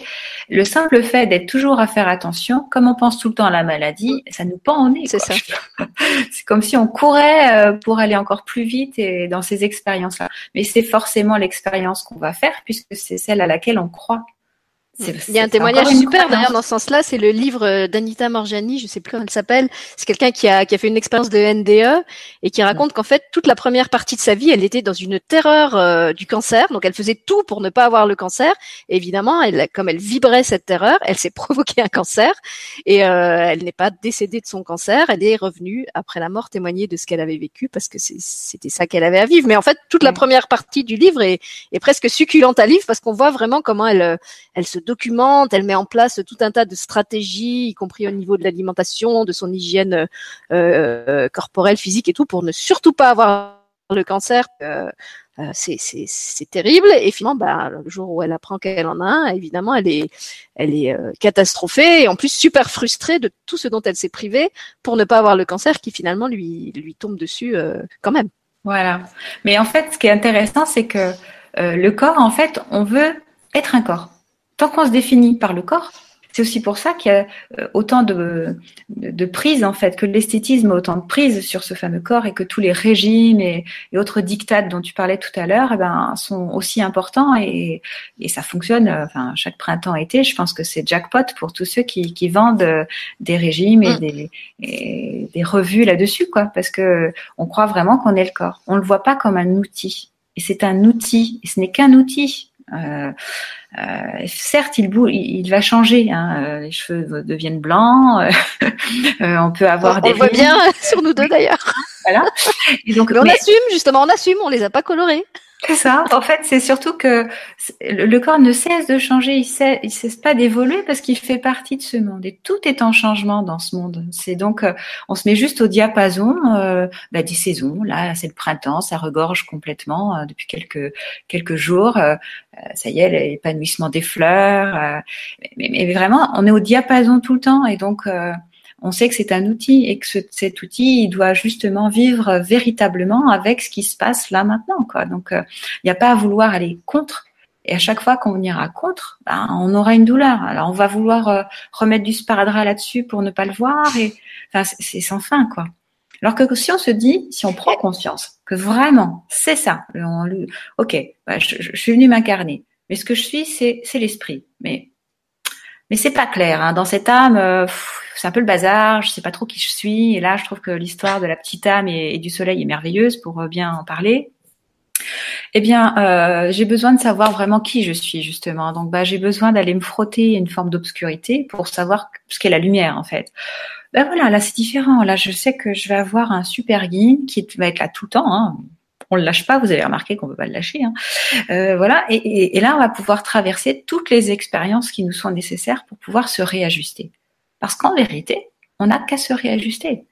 le simple fait d'être toujours à faire attention, comme on pense tout le temps à la maladie, ça nous pend au nez. C'est ça. <laughs> c'est comme si on courait euh, pour aller encore plus vite et dans ces expériences-là. Mais c'est forcément l'expérience qu'on va faire puisque c'est celle à laquelle on croit. Il y a un témoignage super d'ailleurs dans ce sens-là, c'est le livre euh, d'Anita Morjani, je sais plus comment elle s'appelle. C'est quelqu'un qui a, qui a fait une expérience de NDE et qui raconte qu'en fait toute la première partie de sa vie, elle était dans une terreur euh, du cancer, donc elle faisait tout pour ne pas avoir le cancer. Et évidemment, elle, comme elle vibrait cette terreur, elle s'est <laughs> provoqué un cancer et euh, elle n'est pas décédée de son cancer, elle est revenue après la mort témoigner de ce qu'elle avait vécu parce que c'était ça qu'elle avait à vivre. Mais en fait, toute la première partie du livre est, est presque succulente à lire parce qu'on voit vraiment comment elle, elle se documente, elle met en place tout un tas de stratégies, y compris au niveau de l'alimentation, de son hygiène euh, corporelle, physique et tout, pour ne surtout pas avoir le cancer. Euh, euh c'est terrible. Et finalement bah, le jour où elle apprend qu'elle en a un évidemment elle est euh, catastrophée et en plus super frustrée de tout ce dont elle s'est privée pour ne pas avoir le cancer qui finalement lui tombe dessus euh, quand même. Voilà. Mais en fait ce qui est intéressant c'est que le corps en fait on veut être un corps tant qu'on se définit par le corps, c'est aussi pour ça qu'il y a euh, autant de, de, prises, en fait, que l'esthétisme a autant de prises sur ce fameux corps et que tous les régimes et, autres dictats dont tu parlais tout à l'heure eh ben, sont aussi importants et, et ça fonctionne euh, enfin, chaque printemps-été. Je pense que c'est jackpot pour tous ceux qui, qui vendent euh, des régimes et, mm. des, et des revues là-dessus, quoi, parce que on croit vraiment qu'on est le corps. On le voit pas comme un outil. Et c'est un outil, et ce n'est qu'un outil. Euh, euh, certes, il, il, va changer. Hein, euh, les cheveux deviennent blancs. <laughs> on peut avoir des. On voit bien <laughs> sur nous deux d'ailleurs. Voilà. Et donc, mais on assume justement, on assume. On les a pas colorés. C'est ça. En fait, c'est surtout que le corps ne cesse de changer, il il cesse pas d'évoluer parce qu'il fait partie de ce monde et tout est en changement dans ce monde. C'est donc, euh, on se met juste au diapason euh, bah, des saisons. Là, c'est le printemps, ça regorge complètement euh, depuis quelques quelques jours. Ça y est, l'épanouissement des fleurs. Mais, mais, vraiment, on est au diapason tout le temps et donc on sait que c'est un outil et que cet outil, il doit justement vivre véritablement avec ce qui se passe là maintenant. Quoi. Donc, il n'y a pas à vouloir aller contre. Et à chaque fois qu'on ira contre, ben, on aura une douleur. Alors, on va vouloir euh, remettre du sparadrap là-dessus pour ne pas le voir. Et enfin, c'est sans fin, quoi. Alors que si on se dit, si on prend conscience que vraiment c'est ça, ok, bah, je, suis venu m'incarner, mais ce que je suis, c'est l'esprit. Mais mais c'est pas clair. Hein. Dans cette âme, euh, c'est un peu le bazar. Je sais pas trop qui je suis. Et là, je trouve que l'histoire de la petite âme et, du soleil est merveilleuse pour euh, bien en parler. Eh bien, euh, j'ai besoin de savoir vraiment qui je suis justement. Donc, bah, j'ai besoin d'aller me frotter une forme d'obscurité pour savoir ce qu'est la lumière en fait. Ben voilà, là c'est différent. Là, je sais que je vais avoir un super guide qui va être là tout le temps. Hein. On le lâche pas. Vous avez remarqué qu'on peut pas le lâcher. Hein. Euh, voilà. Et, là, on va pouvoir traverser toutes les expériences qui nous sont nécessaires pour pouvoir se réajuster. Parce qu'en vérité, on n'a qu'à se réajuster.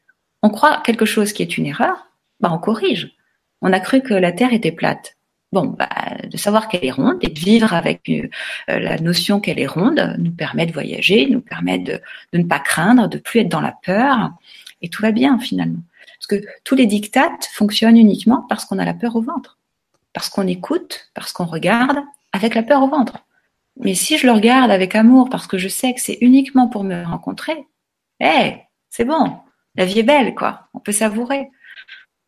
On croit quelque chose qui est une erreur, bah on corrige. On a cru que la Terre était plate. Bon, bah, de savoir qu'elle est ronde et de vivre avec euh, la notion qu'elle est ronde nous permet de voyager, nous permet de, de, ne pas craindre, de plus être dans la peur, et tout va bien finalement. Que tous les dictates fonctionnent uniquement parce qu'on a la peur au ventre, parce qu'on écoute, parce qu'on regarde avec la peur au ventre. Mais si je le regarde avec amour parce que je sais que c'est uniquement pour me rencontrer, eh, c'est bon, la vie est belle, quoi. On peut savourer.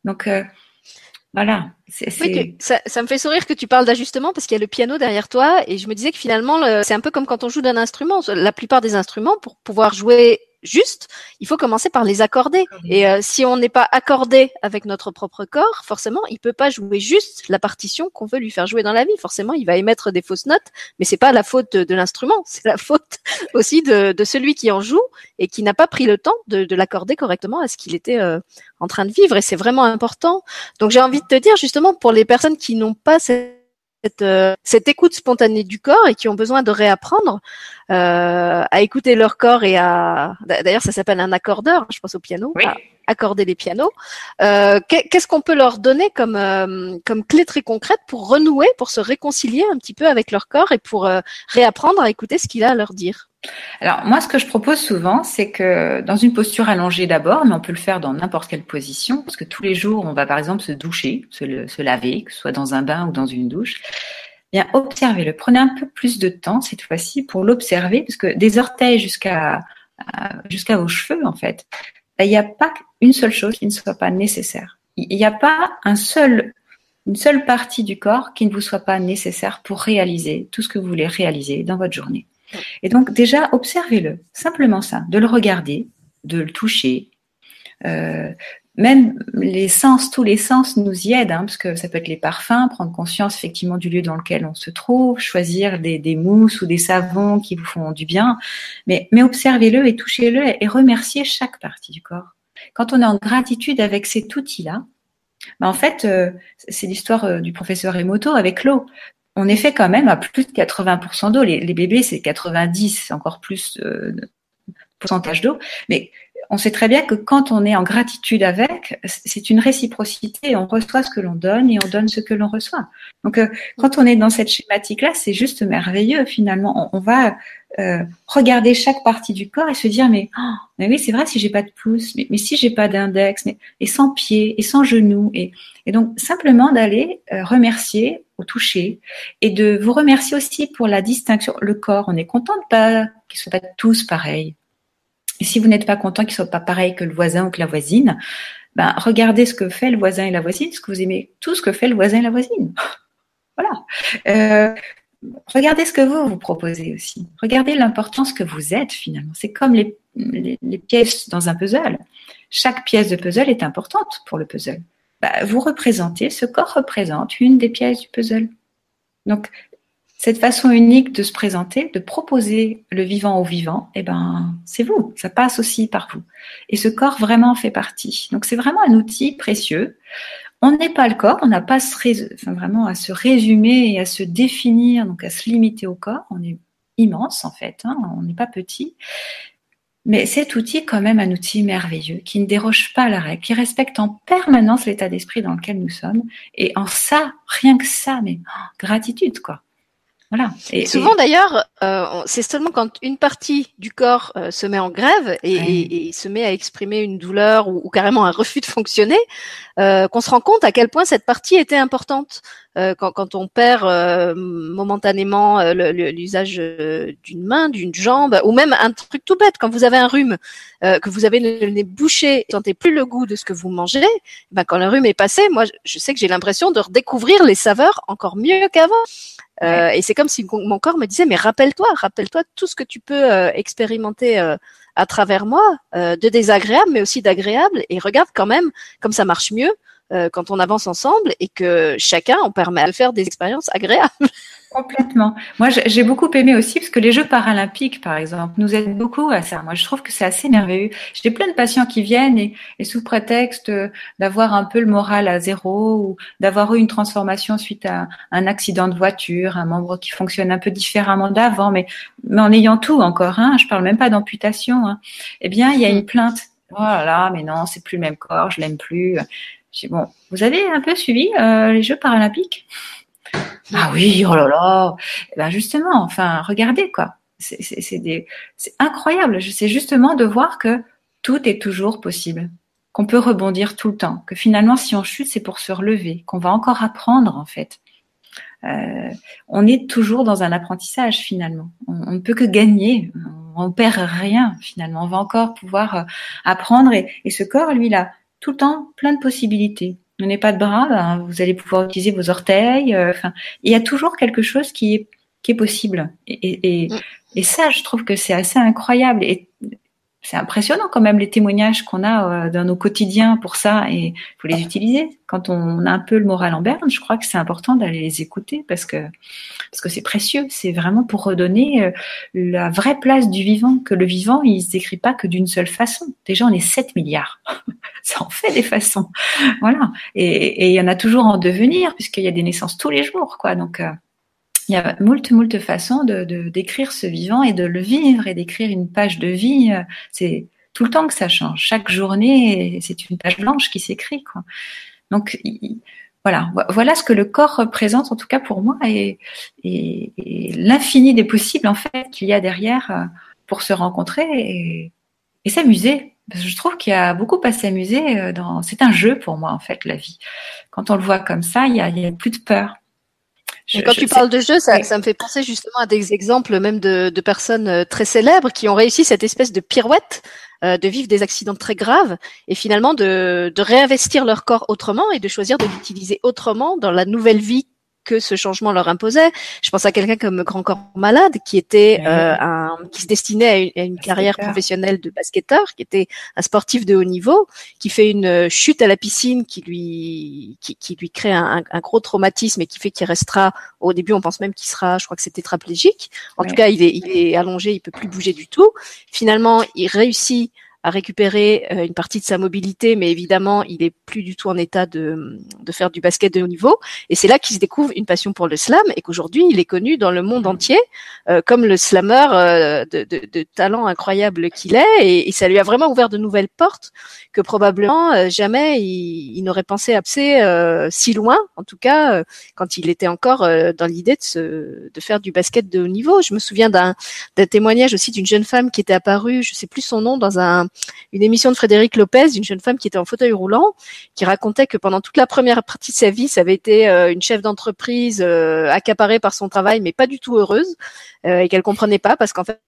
Donc euh, voilà. Oui, ça, ça, me fait sourire que tu parles d'ajustement parce qu'il y a le piano derrière toi et je me disais que finalement c'est un peu comme quand on joue d'un instrument. La plupart des instruments, pour pouvoir jouer juste, il faut commencer par les accorder. Et euh, si on n'est pas accordé avec notre propre corps, forcément, il peut pas jouer juste la partition qu'on veut lui faire jouer dans la vie. Forcément, il va émettre des fausses notes, mais c'est pas la faute de, l'instrument, c'est la faute <laughs> aussi de, de, celui qui en joue et qui n'a pas pris le temps de, de l'accorder correctement à ce qu'il était euh, en train de vivre. Et c'est vraiment important. Donc j'ai envie de te dire justement pour les personnes qui n'ont pas cette cette, euh, cette, écoute spontanée du corps et qui ont besoin de réapprendre euh, à écouter leur corps et à d'ailleurs ça s'appelle un accordeur je pense au piano. À accorder les pianos euh, qu'est-ce qu'on peut leur donner comme euh, comme clé très concrète pour renouer pour se réconcilier un petit peu avec leur corps et pour euh, réapprendre à écouter ce qu'il a à leur dire? Alors moi, ce que je propose souvent, c'est que dans une posture allongée d'abord, mais on peut le faire dans n'importe quelle position, parce que tous les jours, on va par exemple se doucher, se, laver, que ce soit dans un bain ou dans une douche. Bien, observez-le. Prenez un peu plus de temps cette fois-ci pour l'observer, parce que des orteils jusqu'à jusqu'à vos cheveux, en fait, il n'y a pas une seule chose qui ne soit pas nécessaire. Il n'y a pas un seul une seule partie du corps qui ne vous soit pas nécessaire pour réaliser tout ce que vous voulez réaliser dans votre journée. Et donc déjà, observez-le, simplement ça, de le regarder, de le toucher. Euh, même les sens, tous les sens nous y aident, hein, parce que ça peut être les parfums, prendre conscience effectivement du lieu dans lequel on se trouve, choisir des, mousses ou des savons qui vous font du bien, mais, observez-le et touchez-le et remerciez chaque partie du corps. Quand on est en gratitude avec cet outil-là, ben en fait, euh, c'est l'histoire euh, du professeur Emoto avec l'eau on est fait quand même à plus de 80% d'eau. Les, bébés, c'est 90%, encore plus euh, pourcentage d'eau. Mais on sait très bien que quand on est en gratitude avec, c'est une réciprocité. On reçoit ce que l'on donne et on donne ce que l'on reçoit. Donc, euh, quand on est dans cette schématique-là, c'est juste merveilleux finalement. On, va euh, regarder chaque partie du corps et se dire mais, oh, mais oui, c'est vrai si j'ai pas de pouce, mais, si j'ai pas d'index, mais et sans pied et sans genou et, donc simplement d'aller remercier au toucher et de vous remercier aussi pour la distinction. Le corps, on est content de pas qu'ils soient pas tous pareils. Si vous n'êtes pas content qu'ils soient pas pareils que le voisin ou que la voisine, ben regardez ce que fait le voisin et la voisine, ce que vous aimez tout ce que fait le voisin et la voisine. <laughs> voilà. Euh, regardez ce que vous vous proposez aussi. Regardez l'importance que vous êtes finalement. C'est comme les, les, pièces dans un puzzle. Chaque pièce de puzzle est importante pour le puzzle. Bah, vous représentez, ce corps représente une des pièces du puzzle. Donc, cette façon unique de se présenter, de proposer le vivant au vivant, eh ben, c'est vous. Ça passe aussi par vous. Et ce corps vraiment fait partie. Donc, c'est vraiment un outil précieux. On n'est pas le corps, on n'a pas vraiment à se résumer et à se définir, donc à se limiter au corps. On est immense en fait, hein, on n'est pas petit. Mais cet outil est quand même un outil merveilleux qui ne déroge pas à la règle, qui respecte en permanence l'état d'esprit dans lequel nous sommes. Et en ça, rien que ça, mais oh, gratitude, quoi. Voilà. Et, souvent d'ailleurs, euh, c'est seulement quand une partie du corps euh, se met en grève et, et, se met à exprimer une douleur ou, ou carrément un refus de fonctionner euh, qu'on se rend compte à quel point cette partie était importante. Euh, quand, quand, on perd euh, momentanément l'usage d'une main, d'une jambe, ou même un truc tout bête, quand vous avez un rhume, que vous avez le nez bouché, et sentez plus le goût de ce que vous mangez, ben quand le rhume est passé, moi je sais que j'ai l'impression de redécouvrir les saveurs encore mieux qu'avant. Euh, et c'est comme si mon corps me disait, mais rappelle-toi, rappelle-toi tout ce que tu peux euh, expérimenter euh, à travers moi, de désagréable, mais aussi d'agréable, et regarde quand même comme ça marche mieux. Quand on avance ensemble et que chacun on permet de faire des expériences agréables. <laughs> Complètement. Moi, j'ai beaucoup aimé aussi parce que les Jeux paralympiques, par exemple, nous aident beaucoup à ça. Moi, je trouve que c'est assez merveilleux. J'ai plein de patients qui viennent et, sous prétexte d'avoir un peu le moral à zéro ou d'avoir eu une transformation suite à un accident de voiture, un membre qui fonctionne un peu différemment d'avant, mais, mais en ayant tout encore, hein, je parle même pas d'amputation, hein, eh bien, il y a une plainte. Voilà, oh mais non, c'est plus le même corps, je l'aime plus. J'ai bon, vous avez un peu suivi euh, les Jeux paralympiques? Ah oui, oh là là. Eh ben justement, enfin, regardez quoi. C'est incroyable. C'est justement de voir que tout est toujours possible, qu'on peut rebondir tout le temps, que finalement, si on chute, c'est pour se relever, qu'on va encore apprendre en fait. Euh, on est toujours dans un apprentissage finalement. On, ne peut que gagner. On, ne perd rien finalement. On va encore pouvoir euh, apprendre et, et ce corps, lui, là, tout le temps plein de possibilités n'avez pas de bras, ben, vous allez pouvoir utiliser vos orteils. Euh, enfin, il y a toujours quelque chose qui est qui est possible. Et, et, mm. et ça, je trouve que c'est assez incroyable. Et c'est impressionnant quand même les témoignages qu'on a euh, dans nos quotidiens pour ça et faut les utiliser. Quand on a un peu le moral en berne, je crois que c'est important d'aller les écouter parce que parce que c'est précieux. C'est vraiment pour redonner euh, la vraie place du vivant. Que le vivant, il se décrit pas que d'une seule façon. Déjà, on est 7 milliards. <laughs> ça en fait des façons. Voilà. Et, il y en a toujours en devenir puisqu'il y a des naissances tous les jours, quoi. Donc euh, il y a moult, moult façons de, d'écrire ce vivant et de le vivre et d'écrire une page de vie. C'est tout le temps que ça change. Chaque journée, c'est une page blanche qui s'écrit, quoi. Donc, voilà, voilà ce que le corps représente, en tout cas pour moi, et, l'infini des possibles, en fait, qu'il y a derrière euh, pour se rencontrer et, s'amuser. Parce que je trouve qu'il y a beaucoup à s'amuser euh, dans. C'est un jeu pour moi, en fait, la vie. Quand on le voit comme ça, il y a, il y a plus de peur quand tu parles de jeu, ça, ça, me fait penser justement à des exemples même de, de, personnes euh, très célèbres qui ont réussi cette espèce de pirouette euh, de vivre des accidents très graves et finalement de, de réinvestir leur corps autrement et de choisir de l'utiliser autrement dans la nouvelle vie que ce changement leur imposait. Je pense à quelqu'un comme Grand Corps Malade, qui était euh, un, qui se destinait à une, carrière professionnelle de basketteur, qui était un sportif de haut niveau, qui fait une euh, chute à la piscine qui lui qui, qui lui crée un, un, gros traumatisme et qui fait qu'il restera. Au début, on pense même qu'il sera, je crois que c'est tétraplégique. En tout cas, il est il est allongé, il peut plus bouger du tout. Finalement, il réussit à récupérer euh, une partie de sa mobilité, mais évidemment, il est plus du tout en état de, de faire du basket de haut niveau. Et c'est là qu'il se découvre une passion pour le slam et qu'aujourd'hui, il est connu dans le monde entier euh, comme le slammer euh, de, de, de, talent incroyable qu'il est. Et, ça lui a vraiment ouvert de nouvelles portes que probablement jamais il, il n'aurait pensé abser si loin, en tout cas quand il était encore dans l'idée de, se, de faire du basket de haut niveau. Je me souviens d'un témoignage aussi d'une jeune femme qui était apparue, je sais plus son nom, dans un une émission de Frédéric Lopez, une jeune femme qui était en fauteuil roulant, qui racontait que pendant toute la première partie de sa vie, ça avait été euh, une chef d'entreprise euh, accaparée par son travail, mais pas du tout heureuse, euh, et qu'elle comprenait pas parce qu'en fait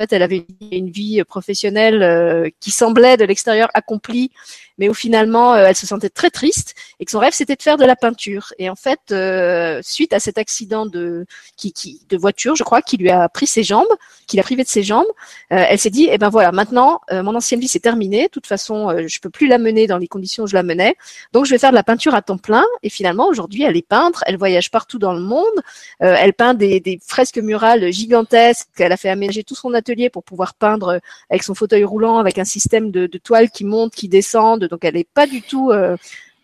fait, elle avait une vie professionnelle euh, qui semblait de l'extérieur accomplie, mais où finalement euh, elle se sentait très triste et que son rêve c'était de faire de la peinture. Et en fait, euh, suite à cet accident de qui, qui, de voiture, je crois, qui lui a pris ses jambes, qui l'a privé de ses jambes, elle s'est dit, eh ben voilà, maintenant mon ancienne vie c'est terminé. De toute façon, je peux plus la mener dans les conditions où je la menais, donc je vais faire de la peinture à temps plein. Et finalement, aujourd'hui, elle est peintre, elle voyage partout dans le monde, elle peint des, des fresques murales gigantesques, elle a fait aménager tout son atelier pour pouvoir peindre avec son fauteuil roulant, avec un système de, de toile qui monte, qui descend. Donc elle n'est pas du tout euh,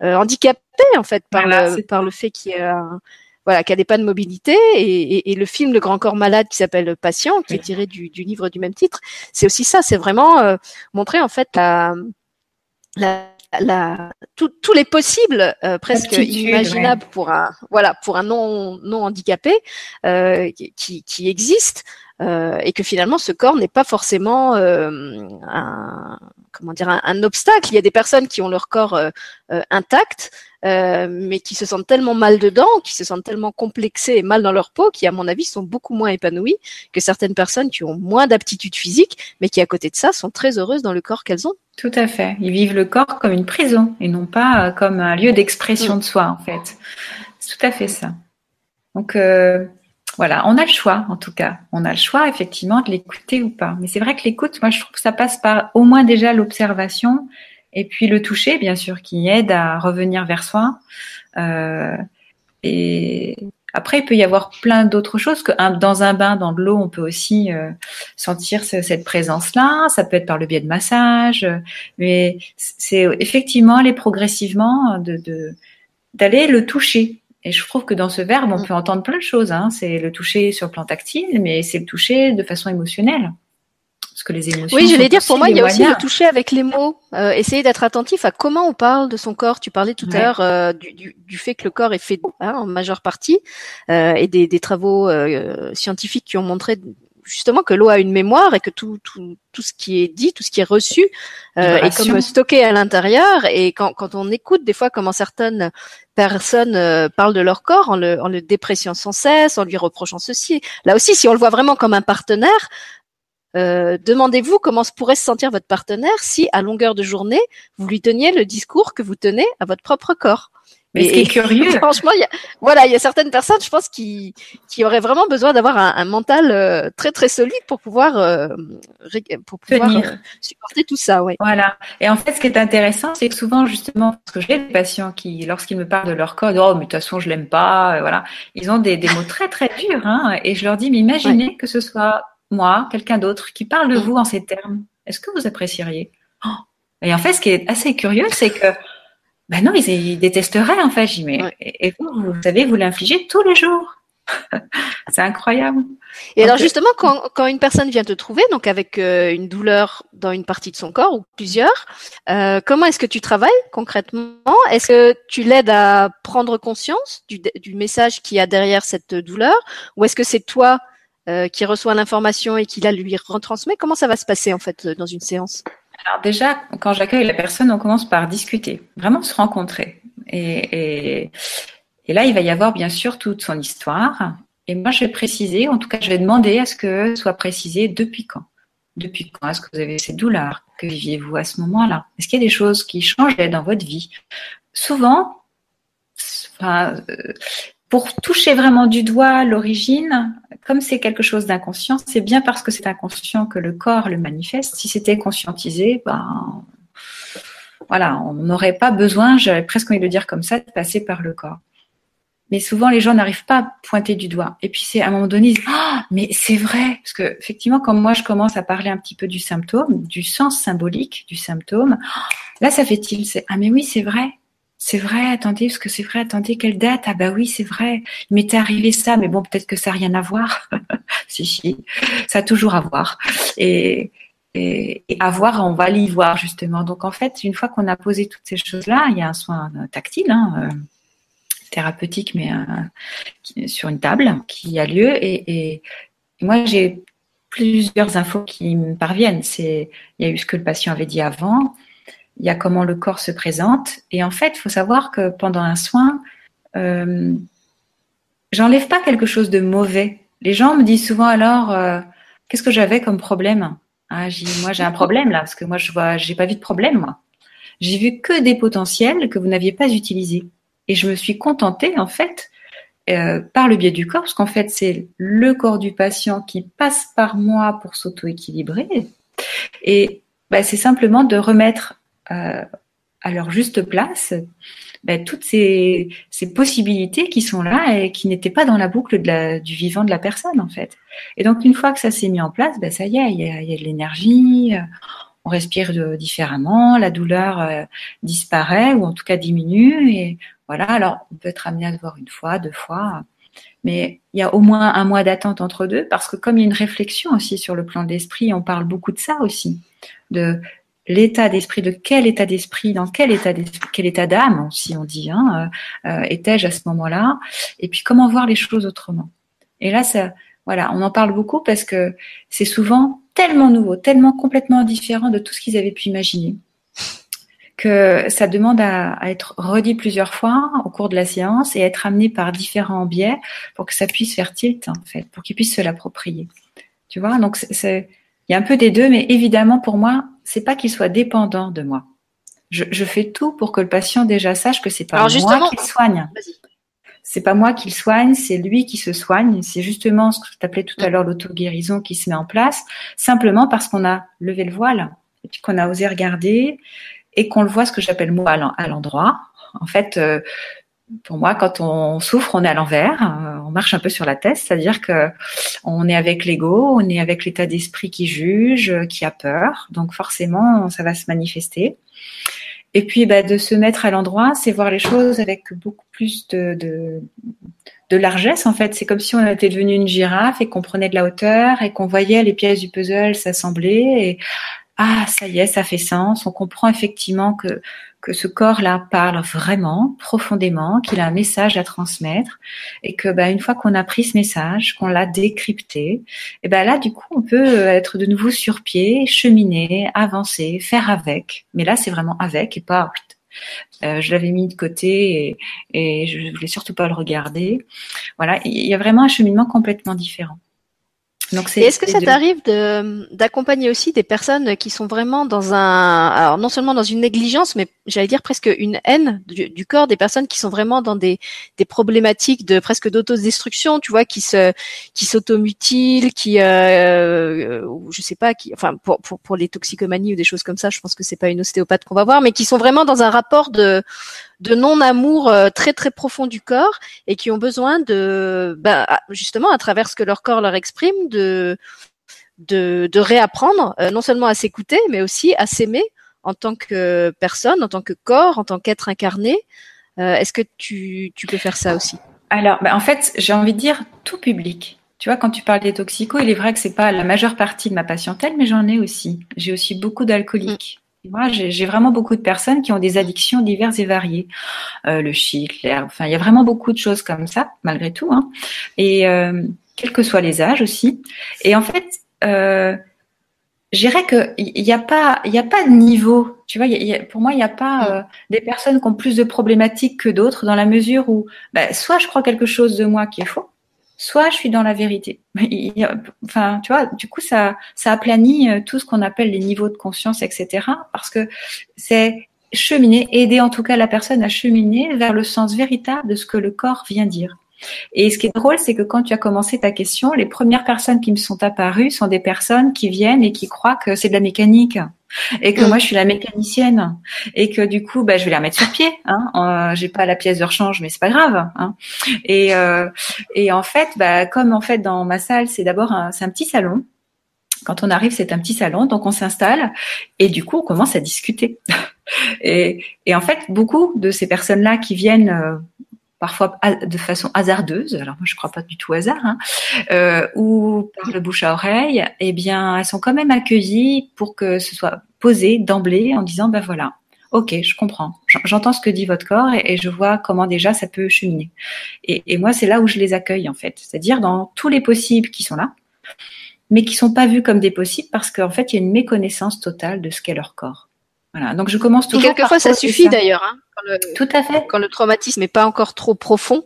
euh, handicapée en fait par le par le fait qu'il y a voilà, qu'elle n'ait pas de mobilité. Et, le film Le Grand Corps Malade qui s'appelle Patient, qui est tiré du, livre du même titre, c'est aussi ça. C'est vraiment euh, montrer en fait la, la la, tous les possibles presque inimaginables pour un voilà pour un non non handicapé qui, qui existe euh, et que finalement ce corps n'est pas forcément euh, un comment dire un, obstacle. Il y a des personnes qui ont leur corps euh, intact, mais qui se sentent tellement mal dedans, qui se sentent tellement complexés et mal dans leur peau, qui à mon avis sont beaucoup moins épanouies que certaines personnes qui ont moins d'aptitude physique, mais qui à côté de ça sont très heureuses dans le corps qu'elles ont. Tout à fait. Ils vivent le corps comme une prison et non pas comme un lieu d'expression mm. de soi en fait. C'est tout à fait ça. Donc euh, voilà, on a le choix en tout cas. On a le choix effectivement de l'écouter ou pas. Mais c'est vrai que l'écoute, moi je trouve que ça passe par au moins déjà l'observation Et puis le toucher, bien sûr, qui aide à revenir vers soi. Euh, et après, il peut y avoir plein d'autres choses que dans un bain, dans de l'eau, on peut aussi euh, sentir cette présence-là. Ça peut être par le biais de massage, mais c'est effectivement aller progressivement d'aller le toucher. Et je trouve que dans ce verbe, on mm. peut entendre plein de choses. Hein. C'est le toucher sur le plan tactile, mais c'est le toucher de façon émotionnelle. Parce que les émotions. Oui, je vais dire, pour moi, il y a aussi le toucher avec les mots. Euh, essayer d'être attentif à comment on parle de son corps. Tu parlais tout à l'heure euh, du, du, du, fait que le corps est fait hein, en majeure partie, euh, et des, des travaux euh, scientifiques qui ont montré justement que l'eau a une mémoire et que tout, tout, tout ce qui est dit, tout ce qui est reçu euh, est comme stocké à l'intérieur. Et quand, quand on écoute des fois comment certaines personnes euh, parlent de leur corps en le, en le dépréciant sans cesse, en lui reprochant ceci, là aussi, si on le voit vraiment comme un partenaire, euh, demandez-vous comment pourrait se sentir votre partenaire si, à longueur de journée, vous lui teniez le discours que vous tenez à votre propre corps. Mais ce qui est curieux. <laughs> Franchement, il y a, voilà, il y a certaines personnes, je pense, qui, qui auraient vraiment besoin d'avoir un, un, mental euh, très très solide pour pouvoir, euh, pour pouvoir euh, supporter tout ça, ouais. Voilà. Et en fait, ce qui est intéressant, c'est que souvent, justement, parce que j'ai des patients qui, lorsqu'ils me parlent de leur corps, oh, mais de toute façon, je l'aime pas, voilà, ils ont des, des mots très très durs, hein, et je leur dis, mais imaginez que ce soit moi, quelqu'un d'autre, qui parle de mm. vous en ces termes. Est-ce que vous apprécieriez? Oh. Et en fait, ce qui est assez curieux, c'est que ben non, ils, détesteraient en fait. J'y mais et vous, vous savez, vous l'infligez tous les jours. <laughs> c'est incroyable. Et alors justement, quand, quand une personne vient te trouver, donc avec euh, une douleur dans une partie de son corps ou plusieurs, euh, comment est-ce que tu travailles concrètement? Est-ce que tu l'aides à prendre conscience du, du message qu'il y a derrière cette douleur, ou est-ce que c'est toi euh, qui reçoit l'information et qui la lui retransmet? Comment ça va se passer en fait dans une séance? Alors déjà, quand j'accueille la personne, on commence par discuter, vraiment se rencontrer. Et, là, il va y avoir bien sûr toute son histoire. Et moi, je vais préciser, en tout cas, je vais demander à ce que soit précisé depuis quand. Depuis quand est-ce que vous avez ces douleurs? Que viviez-vous à ce moment-là? Est-ce qu'il y a des choses qui changeaient dans votre vie? Souvent, euh, pour toucher vraiment du doigt l'origine, comme c'est quelque chose d'inconscient, c'est bien parce que c'est inconscient que le corps le manifeste. Si c'était conscientisé, ben voilà, on n'aurait pas besoin, j'avais presque envie de le dire comme ça, de passer par le corps. Mais souvent, les gens n'arrivent pas à pointer du doigt. Et puis, c'est à un moment donné, ah, mais c'est vrai, parce que effectivement, quand moi je commence à parler un petit peu du symptôme, du sens symbolique du symptôme, là, ça fait il c'est ah mais oui, c'est vrai, c'est vrai, attendez, parce que c'est vrai, attendez, quelle date? Ah bah oui, c'est vrai, il m'était arrivé ça, mais bon, peut-être que ça n'a rien à voir. <laughs> si, si, ça a toujours à voir. Et, et, à voir, on va l'y voir justement. Donc en fait, une fois qu'on a posé toutes ces choses-là, il y a un soin tactile, hein, euh, thérapeutique, mais euh, sur une table qui a lieu. Et, et moi, j'ai plusieurs infos qui me parviennent. Il y a eu ce que le patient avait dit avant, il y a comment le corps se présente. Et en fait, il faut savoir que pendant un soin, euh, j'enlève pas quelque chose de mauvais. Les gens me disent souvent alors, euh, qu'est-ce que j'avais comme problème? Ah, Moi, j'ai un problème là, parce que moi, je vois, j'ai pas vu de problème, moi. J'ai vu que des potentiels que vous n'aviez pas utilisés. Et je me suis contentée, en fait, euh, par le biais du corps, parce qu'en fait, c'est le corps du patient qui passe par moi pour s'auto-équilibrer. Et bah, c'est simplement de remettre euh, à leur juste place ben, toutes ces, ces, possibilités qui sont là et qui n'étaient pas dans la boucle de la, du vivant de la personne en fait. Et donc une fois que ça s'est mis en place, ben, ça y est, il y a, y a de l'énergie, euh, on respire de, différemment, la douleur euh, disparaît ou en tout cas diminue et voilà. Alors on peut être amené à le voir une fois, deux fois, mais il y a au moins un mois d'attente entre deux parce que comme il y a une réflexion aussi sur le plan d'esprit, on parle beaucoup de ça aussi, de l'état d'esprit, de quel état d'esprit, dans quel état quel état d'âme, si on dit, hein, euh, euh, étais-je à ce moment-là, et puis comment voir les choses autrement. Et là, ça, voilà, on en parle beaucoup parce que c'est souvent tellement nouveau, tellement complètement différent de tout ce qu'ils avaient pu imaginer, que ça demande à, à, être redit plusieurs fois au cours de la séance et être amené par différents biais pour que ça puisse faire tilt, en fait, pour qu'ils puissent se l'approprier. Tu vois, donc c'est il y a un peu des deux, mais évidemment pour moi, c'est pas qu'il soit dépendant de moi. Je, je, fais tout pour que le patient déjà sache que c'est pas moi qui soigne. C'est pas moi qui le soigne, c'est lui qui se soigne. C'est justement ce que tu appelais tout à l'heure l'auto-guérison qui se met en place, simplement parce qu'on a levé le voile et puis qu'on a osé regarder et qu'on le voit ce que j'appelle moi à l'endroit. En fait, euh, pour moi, quand on souffre, on est à l'envers, euh, on marche un peu sur la tête, c'est-à-dire que on est avec l'ego, on est avec l'état d'esprit qui juge, qui a peur, donc forcément, ça va se manifester. Et puis, bah, de se mettre à l'endroit, c'est voir les choses avec beaucoup plus de, de, de largesse. En fait, c'est comme si on était devenu une girafe et qu'on prenait de la hauteur et qu'on voyait les pièces du puzzle s'assembler. Et ah, ça y est, ça fait sens. On comprend effectivement que que ce corps-là parle vraiment profondément, qu'il a un message à transmettre et que bah, une fois qu'on a pris ce message, qu'on l'a décrypté, et ben là du coup on peut être de nouveau sur pied, cheminer, avancer, faire avec. Mais là c'est vraiment avec et pas euh, je l'avais mis de côté et, et je voulais surtout pas le regarder. Voilà, il y a vraiment un cheminement complètement différent. Est-ce que ça t'arrive d'accompagner aussi des personnes qui sont vraiment dans un, alors non seulement dans une négligence, mais j'allais dire presque une haine du, corps, des personnes qui sont vraiment dans des, des problématiques de presque d'autodestruction, tu vois, qui se, qui s'automutilent, qui, euh, ou je sais pas, qui, enfin pour, pour pour les toxicomanies ou des choses comme ça, je pense que c'est pas une ostéopathe qu'on va voir, mais qui sont vraiment dans un rapport de de non-amour euh, très très profond du corps et qui ont besoin de, bah, justement, à travers ce que leur corps leur exprime, de réapprendre euh, non seulement à s'écouter, mais aussi à s'aimer en tant que personne, en tant que corps, en tant qu'être incarné. Euh, est-ce que tu, tu peux faire ça aussi? Alors, bah, en fait, j'ai envie de dire tout public. Tu vois, quand tu parles des toxicos, il est vrai que c'est pas la majeure partie de ma patientèle, mais j'en ai aussi. J'ai aussi beaucoup d'alcooliques. Moi, j'ai vraiment beaucoup de personnes qui ont des addictions diverses et variées. Euh, le shit, l'herbe, enfin, il y a vraiment beaucoup de choses comme ça, malgré tout. Hein. Et euh, quels que soient les âges aussi. Et en fait, euh, je dirais qu'il n'y a pas, y a pas de niveau. Tu vois, y a, pour moi, il n'y a pas euh, des personnes qui ont plus de problématiques que d'autres, dans la mesure où, bah, soit je crois quelque chose de moi qui est faux, soit je suis dans la vérité. <laughs> enfin, tu vois, du coup, ça, ça aplanit euh, tout ce qu'on appelle les niveaux de conscience, etc. Parce que c'est cheminer, aider en tout cas la personne à cheminer vers le sens véritable de ce que le corps vient dire. Et ce qui est drôle, c'est que quand tu as commencé ta question, les premières personnes qui me sont apparues sont des personnes qui viennent et qui croient que c'est de la mécanique et que mm. moi je suis la mécanicienne. Et que du coup bah, je vais la mettre sur pied hein. Euh, j'ai pas la pièce de rechange mais c'est pas grave hein. et euh, et en fait bah comme en fait dans ma salle c'est d'abord un, c'est un petit salon. Quand on arrive c'est un petit salon. Donc on s'installe. Et du coup on commence à discuter. <laughs> Et, et en fait beaucoup de ces personnes là qui viennent euh, parfois de façon hasardeuse, alors moi je crois pas du tout hasard, hein, euh, ou par le bouche à oreille, eh bien elles sont quand même accueillies pour que ce soit posé d'emblée en disant ben voilà, ok, je comprends, j'entends ce que dit votre corps et, je vois comment déjà ça peut cheminer. Et, et moi c'est là où je les accueille en fait, c'est-à-dire dans tous les possibles qui sont là, mais qui sont pas vus comme des possibles parce qu'en fait il y a une méconnaissance totale de ce qu'est leur corre. Voilà. Donc je commence toujours. Et quelquefois ça suffit d'ailleurs. Hein, quand le, Tout à fait. Quand le traumatisme n'est pas encore trop profond,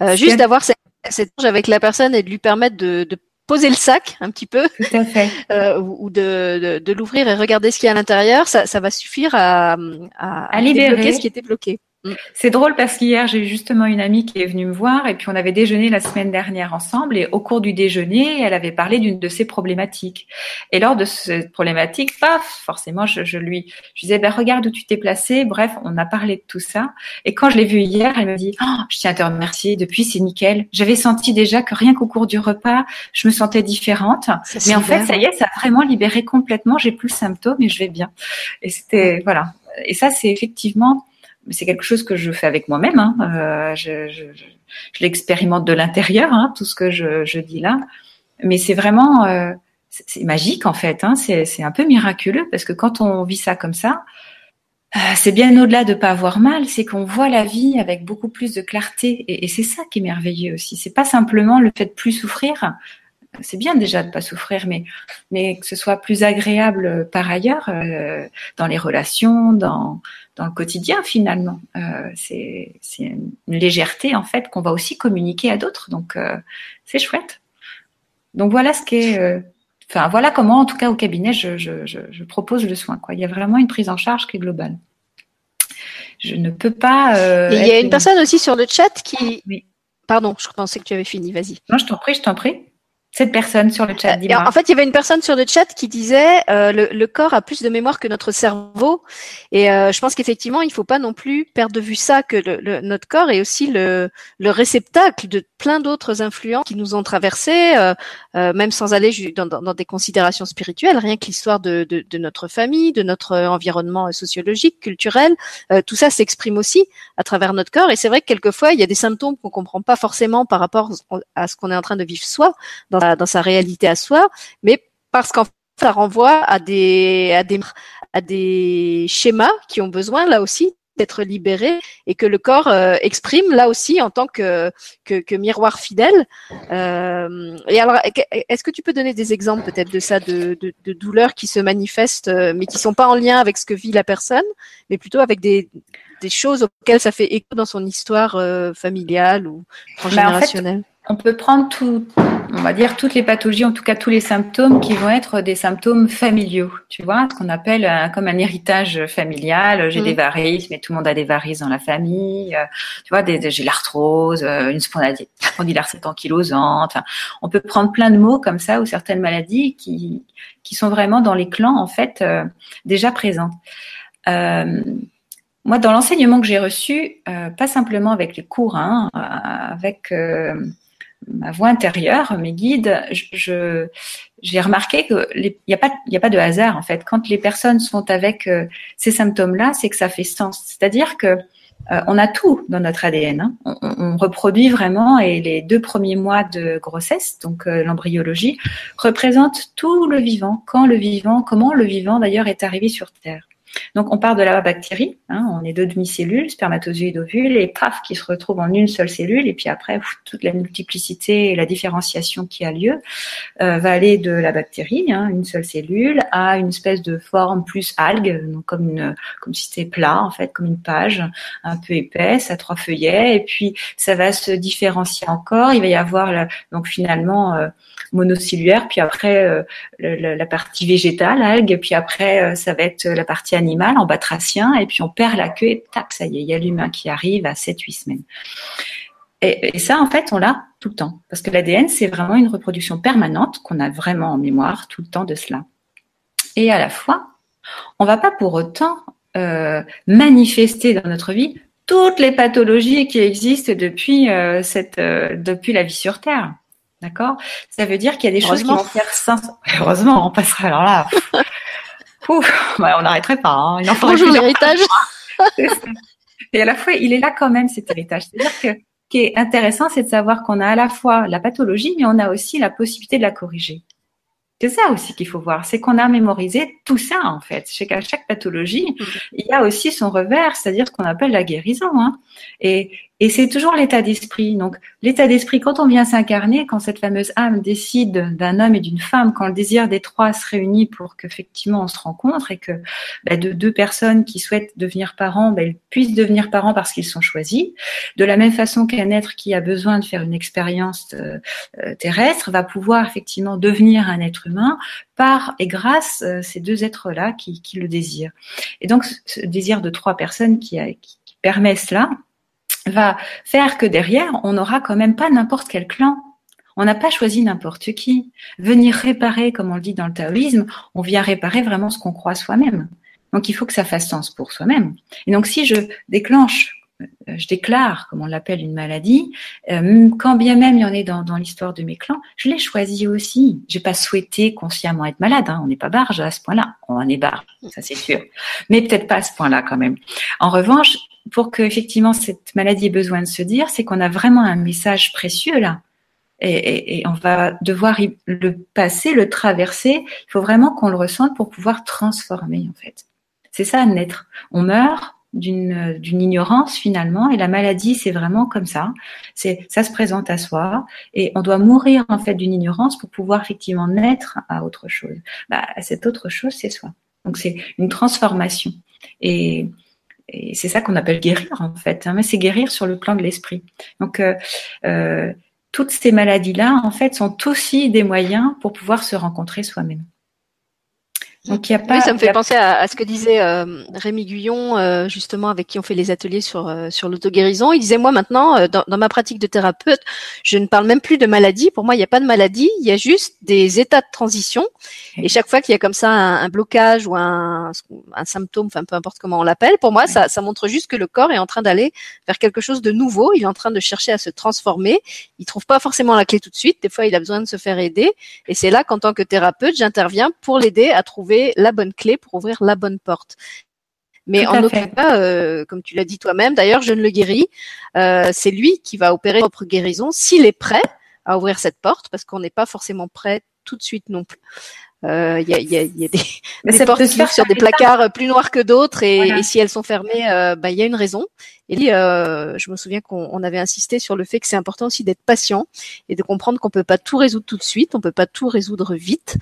euh, juste d'avoir cette, cette avec la personne et de lui permettre de, de poser le sac un petit peu, Tout à fait. <laughs> Euh, ou de, de, de l'ouvrir et regarder ce qu'il y a à l'intérieur, ça, ça va suffire à, à, à libérer ce qui était bloqué. Mm. C'est drôle parce qu'hier, j'ai eu justement une amie qui est venue me voir et puis on avait déjeuné la semaine dernière ensemble et au cours du déjeuner, elle avait parlé d'une de ses problématiques. Et lors de cette problématique, paf, forcément, je, je lui je disais, ben, regarde où tu t'es placé. Bref, on a parlé de tout ça. Et quand je l'ai vue hier, elle m'a dit, oh, je tiens à te remercier. Depuis, c'est nickel. J'avais senti déjà que rien qu'au cours du repas, je me sentais différente. Mais en fait, ça y est, ça a vraiment libéré complètement. J'ai plus le symptôme et je vais bien. Et c'était, voilà. Et ça, c'est effectivement, c'est quelque chose que je fais avec moi-même. Hein. Euh, je, je, je l'expérimente de l'intérieur, hein, tout ce que je, dis là. Mais c'est vraiment, euh, c'est magique en fait. Hein. C'est un peu miraculeux parce que quand on vit ça comme ça, euh, c'est bien au-delà de pas avoir mal, c'est qu'on voit la vie avec beaucoup plus de clarté. Et, et c'est ça qui est merveilleux aussi. C'est pas simplement le fait de plus souffrir. C'est bien déjà de pas souffrir, mais mais que ce soit plus agréable par ailleurs euh, dans les relations, dans dans le quotidien finalement. Euh, c'est une légèreté en fait qu'on va aussi communiquer à d'autres, donc euh, c'est chouette. Donc voilà ce qu'est, euh, enfin voilà comment en tout cas au cabinet je, je, je, je, propose le soin. Quoi. Il y a vraiment une prise en charge qui est globale. Je ne peux pas. Euh, il y a une personne aussi sur le chat qui. Oui. Pardon, je pensais que tu avais fini. Vas-y. Non, je t'en prie, je t'en prie. Cette personne sur le chat. En fait, il y avait une personne sur le chat qui disait euh, le, le, corps a plus de mémoire que notre cerveau, et euh, je pense qu'effectivement, il faut pas non plus perdre de vue ça que le, notre corps est aussi le, le réceptacle de plein d'autres influences qui nous ont traversés, euh, euh même sans aller dans, dans, dans, des considérations spirituelles, rien que l'histoire de, de, de, notre famille, de notre environnement sociologique, culturel, euh, tout ça s'exprime aussi à travers notre corps. Et c'est vrai que quelquefois, il y a des symptômes qu'on comprend pas forcément par rapport à ce qu'on est en train de vivre soi dans dans sa réalité à soi, mais parce qu'en fait, ça renvoie à des, à des, à des schémas qui ont besoin là aussi d'être libérés et que le corps euh, exprime là aussi en tant que, que, que miroir fidèle. Euh, et alors, est-ce que tu peux donner des exemples peut-être de ça, de, de, de, douleurs qui se manifestent, euh, mais qui sont pas en lien avec ce que vit la personne, mais plutôt avec des, des choses auxquelles ça fait écho dans son histoire euh, familiale ou transgénérationnelle? On peut prendre tout, on va dire toutes les pathologies, en tout cas tous les symptômes qui vont être des symptômes familiaux, tu vois, ce qu'on appelle comme un héritage familial. J'ai des varices, mais tout le monde a des varices dans la famille. Euh, tu vois, des, j'ai l'arthrose, euh, une spondylite ankylosante. Enfin, on peut prendre plein de mots comme ça ou certaines maladies qui qui sont vraiment dans les clans en fait euh, déjà présentes. moi, dans l'enseignement que j'ai reçu, pas simplement avec les cours, hein, avec ma voix intérieure, mes guides, je, j'ai remarqué qu'il n'y a pas, il a pas de hasard en fait. Quand les personnes sont avec euh, ces symptômes-là, c'est que ça fait sens. C'est-à-dire que euh, on a tout dans notre ADN. Hein. On, reproduit vraiment et les deux premiers mois de grossesse, donc euh, l'embryologie, représentent tout le vivant. Quand le vivant, comment le vivant d'ailleurs est arrivé sur Terre. Donc on part de la bactérie, hein, on est deux demi-cellules, spermatozoïdes, ovules, et paf, qui se retrouvent en une seule cellule, et puis après, toute la multiplicité et la différenciation qui a lieu euh, va aller de la bactérie, hein, une seule cellule, à une espèce de forme plus algue, donc comme une, comme si c'était plat en fait, comme une page un peu épaisse à trois feuillets, et puis ça va se différencier encore. Il va y avoir donc finalement euh, monocellulaire, puis après euh, la, partie végétale, algue, puis après euh, ça va être la partie animale en batracien, et puis on perd la queue et tac, ça y est, il y a l'humain qui arrive à 7-8 semaines. Et, et, ça, en fait, on l'a tout le temps, parce que l'ADN, c'est vraiment une reproduction permanente qu'on a vraiment en mémoire tout le temps de cela. Et à la fois, on va pas pour autant euh, manifester dans notre vie toutes les pathologies qui existent depuis cette depuis la vie sur Terre. D'accord? Ça veut dire qu'il y a des choses qui vont faire sens. Heureusement, on passerait alors là. <laughs> <laughs> bah, on n'arrêterait pas. Hein. Il en Bonjour l'héritage. <laughs> Et à la fois, il est là quand même cet héritage. C'est-à-dire que ce qui est intéressant, c'est de savoir qu'on a à la fois la pathologie, mais on a aussi la possibilité de la corriger. C'est ça aussi qu'il faut voir, c'est qu'on a mémorisé tout ça en fait. C'est qu'à chaque pathologie, mm. il y a aussi son revers, c'est-à-dire ce qu'on appelle la guérison. Hein. Et, et c'est toujours l'état d'esprit. Donc, l'état d'esprit, quand on vient s'incarner, quand cette fameuse âme décide d'un homme et d'une femme, quand le désir des trois se réunit pour qu'effectivement on se rencontre et que bah, de deux personnes qui souhaitent devenir parents, bah, elles puissent devenir parents parce qu'ils sont choisis. De la même façon qu'un être qui a besoin de faire une expérience euh, euh, terrestre va pouvoir effectivement devenir un être humain par et grâce euh, ces deux êtres-là qui, qui, le désirent. Et donc, ce désir de trois personnes qui, qui permet cela, va faire que derrière, on n'aura quand même pas n'importe quel clan. On n'a pas choisi n'importe qui. Venir réparer, comme on le dit dans le taoïsme, on vient réparer vraiment ce qu'on croit soi-même. Donc il faut que ça fasse sens pour soi-même. Et donc si je déclenche, euh, je déclare, comme on l'appelle, une maladie, euh, quand bien même il y en est dans, l'histoire de mes clans, je l'ai choisi aussi. J'ai pas souhaité consciemment être malade. Hein. On n'est pas barge à ce point-là. On en est barge, ça c'est sûr. Mais peut-être pas à ce point-là quand même. En revanche, pour que effectivement cette maladie ait besoin de se dire, c'est qu'on a vraiment un message précieux là. Et, on va devoir le passer, le traverser. Il faut vraiment qu'on le ressente pour pouvoir transformer en fait. C'est ça naître. On meurt d'une d'une ignorance finalement et la maladie c'est vraiment comme ça c'est ça se présente à soi et on doit mourir en fait d'une ignorance pour pouvoir effectivement naître à autre chose bah, cette autre chose c'est soi donc c'est une transformation et et c'est ça qu'on appelle guérir en fait. Hein, mais c'est guérir sur le plan de l'esprit. Donc euh, euh, toutes ces maladies-là, en fait, sont aussi des moyens pour pouvoir se rencontrer soi-même. Donc il y a pas. Oui, ça me fait penser à, ce que disait euh, Rémi Guyon, euh, justement avec qui on fait les ateliers sur euh, sur l'auto-guérison. Il disait moi maintenant, dans, dans, ma pratique de thérapeute, je ne parle même plus de maladie. Pour moi, il n'y a pas de maladie, il y a juste des états de transition. Et chaque fois qu'il y a comme ça un, blocage ou un, un symptôme, enfin peu importe comment on l'appelle, pour moi, ça, ça montre juste que le corps est en train d'aller vers quelque chose de nouveau. Il est en train de chercher à se transformer. Il trouve pas forcément la clé tout de suite. Des fois, il a besoin de se faire aider. Et c'est là qu'en tant que thérapeute, j'interviens pour l'aider à trouver la bonne clé pour ouvrir la bonne porte. Mais en aucun cas, euh, comme tu l'as dit toi-même, d'ailleurs, je ne le guéris. Euh, c'est lui qui va opérer sa propre guérison s'il est prêt à ouvrir cette porte, parce qu'on n'est pas forcément prêt tout de suite non plus. Euh, il y, a, y, a, y, a, des, des portes qui sur des placards plus noirs que d'autres et, si elles sont fermées, bah, il y a une raison. Et euh, je me souviens qu'on avait insisté sur le fait que c'est important aussi d'être patient et de comprendre qu'on peut pas tout résoudre tout de suite, on peut pas tout résoudre vite.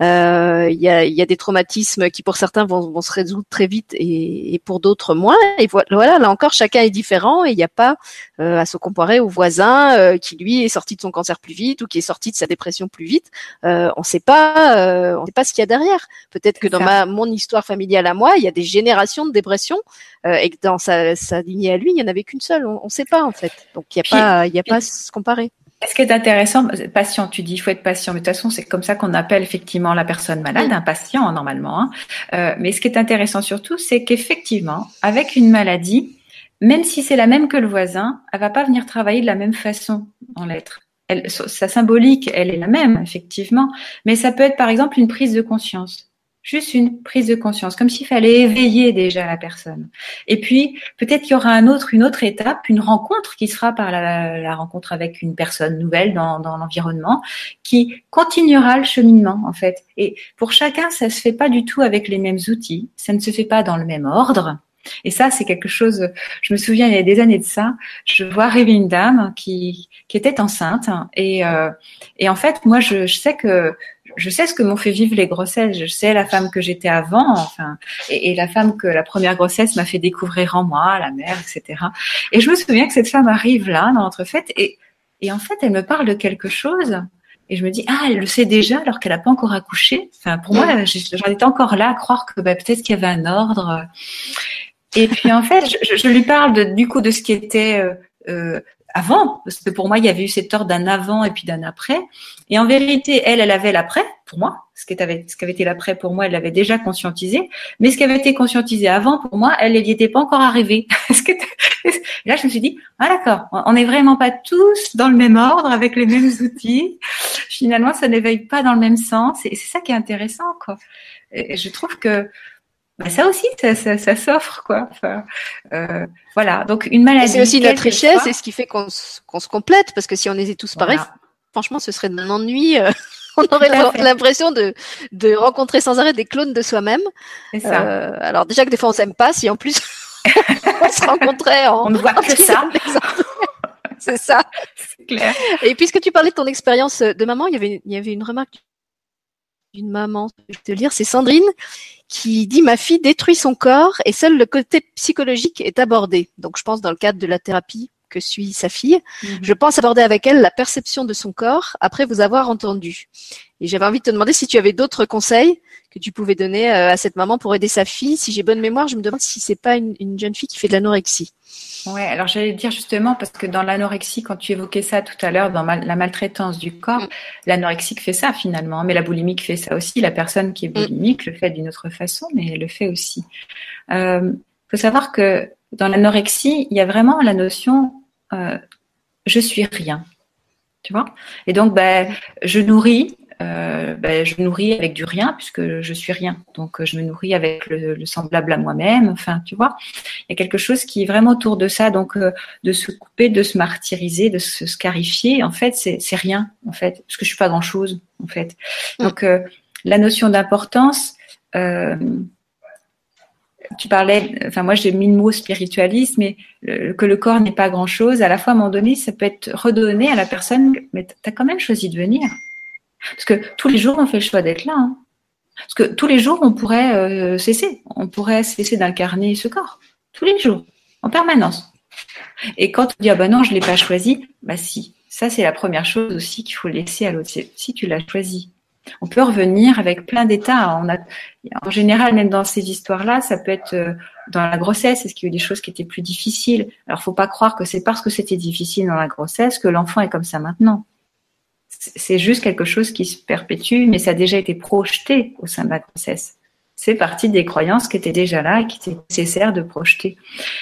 Euh, il y, a, y, a, des traumatismes qui pour certains vont, vont se résoudre très vite et, et pour d'autres moins. Et voilà, là encore, chacun est différent et il n'y a pas euh, à se comparer au voisin euh, qui lui est sorti de son cancer plus vite ou qui est sorti de sa dépression plus vite. Euh, on sait pas, euh, on sait pas ce qu'il y a derrière. Peut-être que dans ma mon histoire familiale à moi, il y a des générations de dépression et que dans sa, sa lignée à lui, il n'y en avait qu'une seule. On ne sait pas en fait. Donc il n'y a pas, il y a pas à se comparer. Ce qui est intéressant, patient, tu dis, il faut être patient. Mais de toute façon, c'est comme ça qu'on appelle effectivement la personne malade, un patient normalement. Hein. Euh, mais ce qui est intéressant surtout, c'est qu'effectivement, avec une maladie, même si c'est la même que le voisin, elle va pas venir travailler de la même façon en lettres. Elle, sa symbolique, elle est la même, effectivement. Mais ça peut être par exemple une prise de conscience juste une prise de conscience, comme s'il fallait éveiller déjà la personne. Et puis, peut-être qu'il y aura un autre, une autre étape, une rencontre qui sera par la, rencontre avec une personne nouvelle dans, dans l'environnement, qui continuera le cheminement, en fait. Et pour chacun, ça se fait pas du tout avec les mêmes outils, ça ne se fait pas dans le même ordre. Et ça, c'est quelque chose. Je me souviens, il y a des années de ça, je vois rêver une dame qui, qui était enceinte et, euh, et en fait, moi, je, je sais que je sais ce que m'ont fait vivre les grossesses. Je sais la femme que j'étais avant, enfin, et, la femme que la première grossesse m'a fait découvrir en moi, la mère, etc. Et je me souviens que cette femme arrive là dans notre fête et, et en fait, elle me parle de quelque chose. Et je me dis, ah, elle le sait déjà alors qu'elle n'a pas encore accouché. Enfin, pour moi, j'en étais encore là à croire que bah, peut-être qu'il y avait un ordre. Et puis en fait, je, je lui parle de, du coup de ce qui était euh, euh avant, parce que pour moi, il y avait eu cette ordre d'un avant et puis d'un après. Et en vérité, elle, elle avait l'après, pour moi. Ce qui avait, ce qui été l'après, pour moi, elle l'avait déjà conscientisé. Mais ce qui avait été conscientisé avant, pour moi, elle, n'y était pas encore arrivée. <laughs> là, je me suis dit, ah d'accord, on n'est vraiment pas tous dans le même ordre, avec les mêmes outils. Finalement, ça n'éveille pas dans le même sens. Et c'est ça qui est intéressant, quoi. Je trouve que bah ça aussi, ça, ça, ça s'offre, quoi. Enfin, euh, voilà. Donc une maladie. C'est aussi notre richesse, c'est ce qui fait qu'on qu'on se complète, parce que si on était tous pareils, franchement, ce serait un ennui. Euh, <laughs> on aurait l'impression de de rencontrer sans arrêt des clones de soi-même. C'est ça. Euh, alors déjà que des fois on s'aime pas, si en plus <laughs> on se rencontrait en on ne voit <laughs> que ça. c'est ça. Clair. Et puisque tu parlais de ton expérience de maman, il y avait il y avait une remarque d'une maman, je vais te lire, c'est Sandrine qui dit ma fille détruit son corps et seul le côté psychologique est abordé. Donc je pense dans le cadre de la thérapie que suit sa fille, mhm. je pense aborder avec elle la perception de son corps après vous avoir entendu. Et j'avais envie de te demander si tu avais d'autres conseils que tu pouvais donner euh, à cette maman pour aider sa fille. Si j'ai bonne mémoire, je me demande si c'est pas une, jeune fille qui fait de l'anorexie. Ouais, alors j'allais dire justement parce que dans l'anorexie, quand tu évoquais ça tout à l'heure, dans la maltraitance du corps, mm. l'anorexique fait ça finalement, mais la boulimique fait ça aussi. La personne qui est mm. boulimique le fait d'une autre façon, mais elle le fait aussi. Il euh, faut savoir que dans l'anorexie, il y a vraiment la notion euh, je suis rien, tu vois? Et donc, ben, je nourris euh, ben, je nourris avec du rien puisque je suis rien. Donc je me nourris avec le, semblable à moi-même. Enfin, tu vois, il y a quelque chose qui est vraiment autour de ça. Donc euh, de se couper, de se martyriser, de se scarifier, en fait, c'est rien, en fait, parce que je suis pas grand-chose, en fait. Mm. Donc la notion d'importance. Tu parlais, enfin moi j'ai mis le mot spiritualisme, mais que le corps n'est pas grand-chose. À la fois, à un moment donné, ça peut être redonné à la personne, mais tu quand même choisi de venir. Parce que tous les jours, on fait le choix d'être là. Hein. Parce que tous les jours, on pourrait euh, cesser. On pourrait cesser d'incarner ce corps. Tous les jours, en permanence. Et quand on dit ah ben non, je l'ai pas choisi, bah si. Ça c'est la première chose aussi qu'il faut laisser à l'autre. Si tu l'as choisi, On peut revenir avec plein d'états. En général, même dans ces histoires-là, ça peut être euh, dans la grossesse. Est-ce qu'il y a eu des choses qui étaient plus difficiles? Alors, faut pas croire que c'est parce que c'était difficile dans la grossesse que l'enfant est comme ça maintenant. C'est juste quelque chose qui se perpétue, mais ça a déjà été projeté au sein de la grossesse. C'est partie des croyances qui étaient déjà là et qui étaient nécessaires de projeter.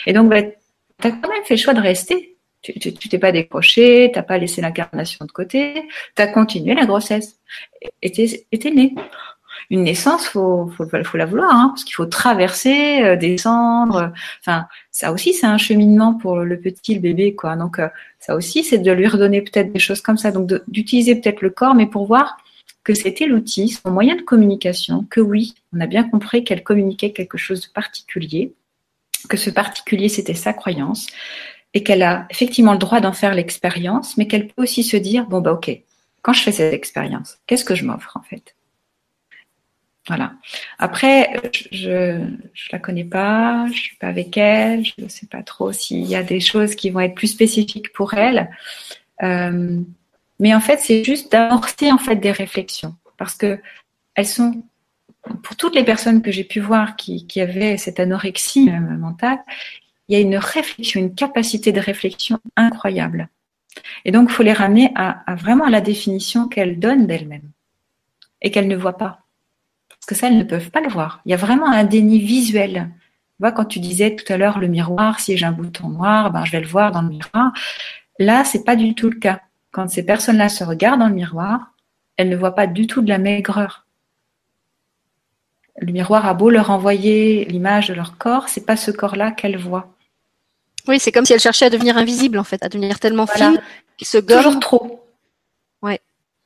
Et donc, bah, tu as quand même fait le choix de rester tu t'es pas décroché, t'as pas laissé l'incarnation de côté, tu as continué la grossesse et t'es né. Une naissance, faut, faut, faut la vouloir, hein, parce qu'il faut traverser, euh, descendre. Enfin, ça aussi, c'est un cheminement pour le petit, le bébé, quoi. Donc, euh, ça aussi, c'est de lui redonner peut-être des choses comme ça. Donc, d'utiliser peut-être le corps, mais pour voir que c'était l'outil, son moyen de communication, que oui, on a bien compris qu'elle communiquait quelque chose de particulier, que ce particulier, c'était sa croyance, et qu'elle a effectivement le droit d'en faire l'expérience, mais qu'elle peut aussi se dire, bon, bah ok, quand je fais cette expérience, qu'est-ce que je m'offre en fait? Voilà. Après, je ne la connais pas, je suis pas avec elle, je ne sais pas trop s'il y a des choses qui vont être plus spécifiques pour elle. Euh, mais en fait, c'est juste d'amorcer en fait des réflexions, parce que elles sont pour toutes les personnes que j'ai pu voir qui, qui avaient cette anorexie mentale, il y a une réflexion, une capacité de réflexion incroyable. Et donc, il faut les ramener à, vraiment la définition qu'elles donnent d'elles-mêmes et qu'elles ne voient pas. Parce que ça, elles ne peuvent pas le voir. Il y a vraiment un déni visuel. Tu vois, quand tu disais tout à l'heure le miroir, si j'ai un bouton noir, ben, je vais le voir dans le miroir. Là, c'est pas du tout le cas. Quand ces personnes-là se regardent dans le miroir, elles ne voient pas du tout de la maigreur. Le miroir a beau leur envoyer l'image de leur corps, c'est pas ce corps-là qu'elles voient. Oui, c'est comme si elle cherchait à devenir invisible en fait, à devenir tellement fine qu'il se gomme. Toujours trop. Ouais.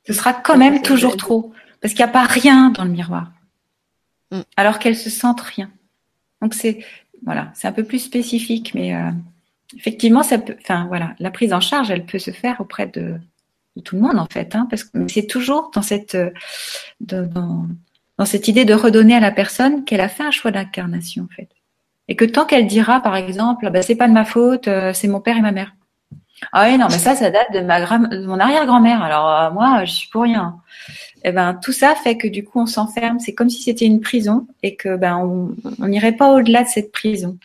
Ce sera quand même toujours trop parce qu'il n'y a pas rien dans le miroir. Mm. Alors qu'elle se sente rien. Donc c'est voilà, c'est un peu plus spécifique, mais euh, effectivement, ça peut. Enfin voilà, la prise en charge, elle peut se faire auprès de, tout le monde en fait, hein, parce que c'est toujours dans cette euh, dans, dans cette idée de redonner à la personne qu'elle a fait un choix d'incarnation en fait. Et que tant qu'elle dira, par exemple, bah, c'est pas de ma faute, euh, c'est mon père et ma mère. Ah oui, non, mais ça, ça date de ma de mon arrière-grand-mère. Alors euh, moi, je suis pour rien. Et eh ben tout ça fait que du coup, on s'enferme. C'est comme si c'était une prison et que ben on n'irait pas au-delà de cette prison,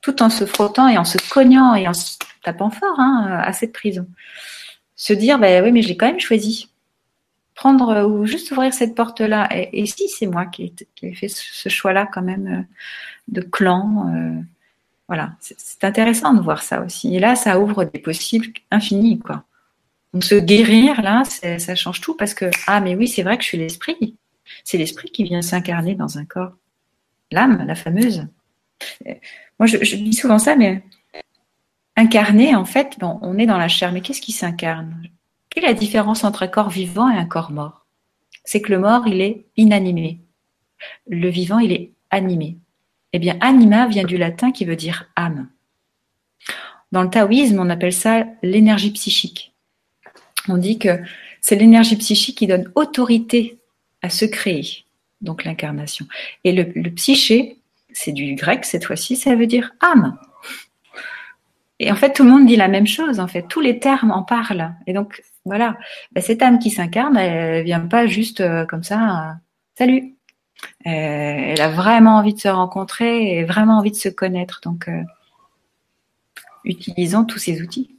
tout en se frottant et en se cognant et en se tapant fort hein, à cette prison. Se dire, ben oui, mais je l'ai quand même choisi. Prendre ou juste ouvrir cette porte-là. Et, si c'est moi qui ai, fait ce choix-là quand même euh, de clan. Euh, voilà, c'est intéressant de voir ça aussi. Et là, ça ouvre des possibles infinis, quoi. Donc, se guérir, là, ça change tout parce que, ah, mais oui, c'est vrai que je suis l'esprit. C'est l'esprit qui vient s'incarner dans un corps. L'âme, la fameuse. Moi, je, dis souvent ça, mais incarner, en fait, on est dans la chair, mais qu'est-ce qui s'incarne? Quelle est la différence entre un corps vivant et un corps mort? C'est que le mort, il est inanimé. Le vivant, il est animé. Eh bien, anima vient du latin qui veut dire âme. Dans le taoïsme, on appelle ça l'énergie psychique. On dit que c'est l'énergie psychique qui donne autorité à se créer, donc l'incarnation. Et le, psyché, c'est du grec cette fois-ci, ça veut dire âme. Et en fait, tout le monde dit la même chose, en fait. Tous les termes en parlent. Et donc, voilà, bah, cette âme qui s'incarne, elle vient pas juste euh, comme ça, euh, salut, elle a vraiment envie de se rencontrer et vraiment envie de se connaître. Donc, euh, utilisons tous ces outils.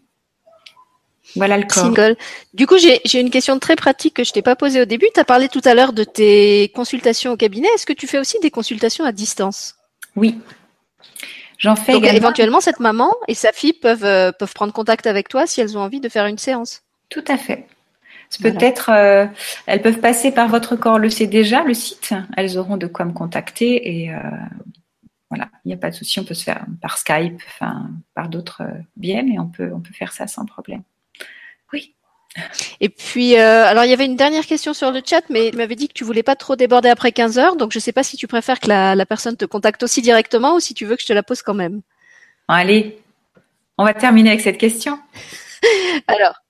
Voilà le corps. Du coup, j'ai une question très pratique que je t'ai pas posée au début. Tu as parlé tout à l'heure de tes consultations au cabinet. Est-ce que tu fais aussi des consultations à distance? Oui. J'en fais Donc, éventuellement, cette maman et sa fille peuvent, euh, peuvent prendre contact avec toi si elles ont envie de faire une séance. Tout à fait. Peut-être, euh, elles peuvent passer par votre corps le sait déjà, le site. Elles auront de quoi me contacter et euh, voilà, il n'y a pas de souci. On peut se faire par Skype, enfin par d'autres euh, biais, mais on peut on peut faire ça sans problème. Oui. Et puis, alors il y avait une dernière question sur le chat, mais tu m'avais dit que tu voulais pas trop déborder après 15 heures, donc je ne sais pas si tu préfères que la, la personne te contacte aussi directement ou si tu veux que je te la pose quand même. Allez, on va terminer avec cette question. <laughs> alors,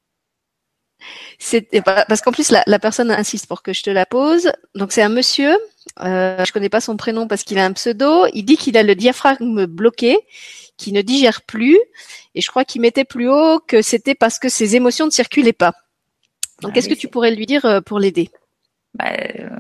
parce qu'en plus la, personne insiste pour que je te la pose. Donc c'est un monsieur. Euh, je connais pas son prénom parce qu'il a un pseudo. Il dit qu'il a le diaphragme bloqué, qu'il ne digère plus, et je crois qu'il mettait plus haut que c'était parce que ses émotions ne circulaient pas. Donc, ah qu'est-ce que tu pourrais lui dire euh, pour l'aider? Bah,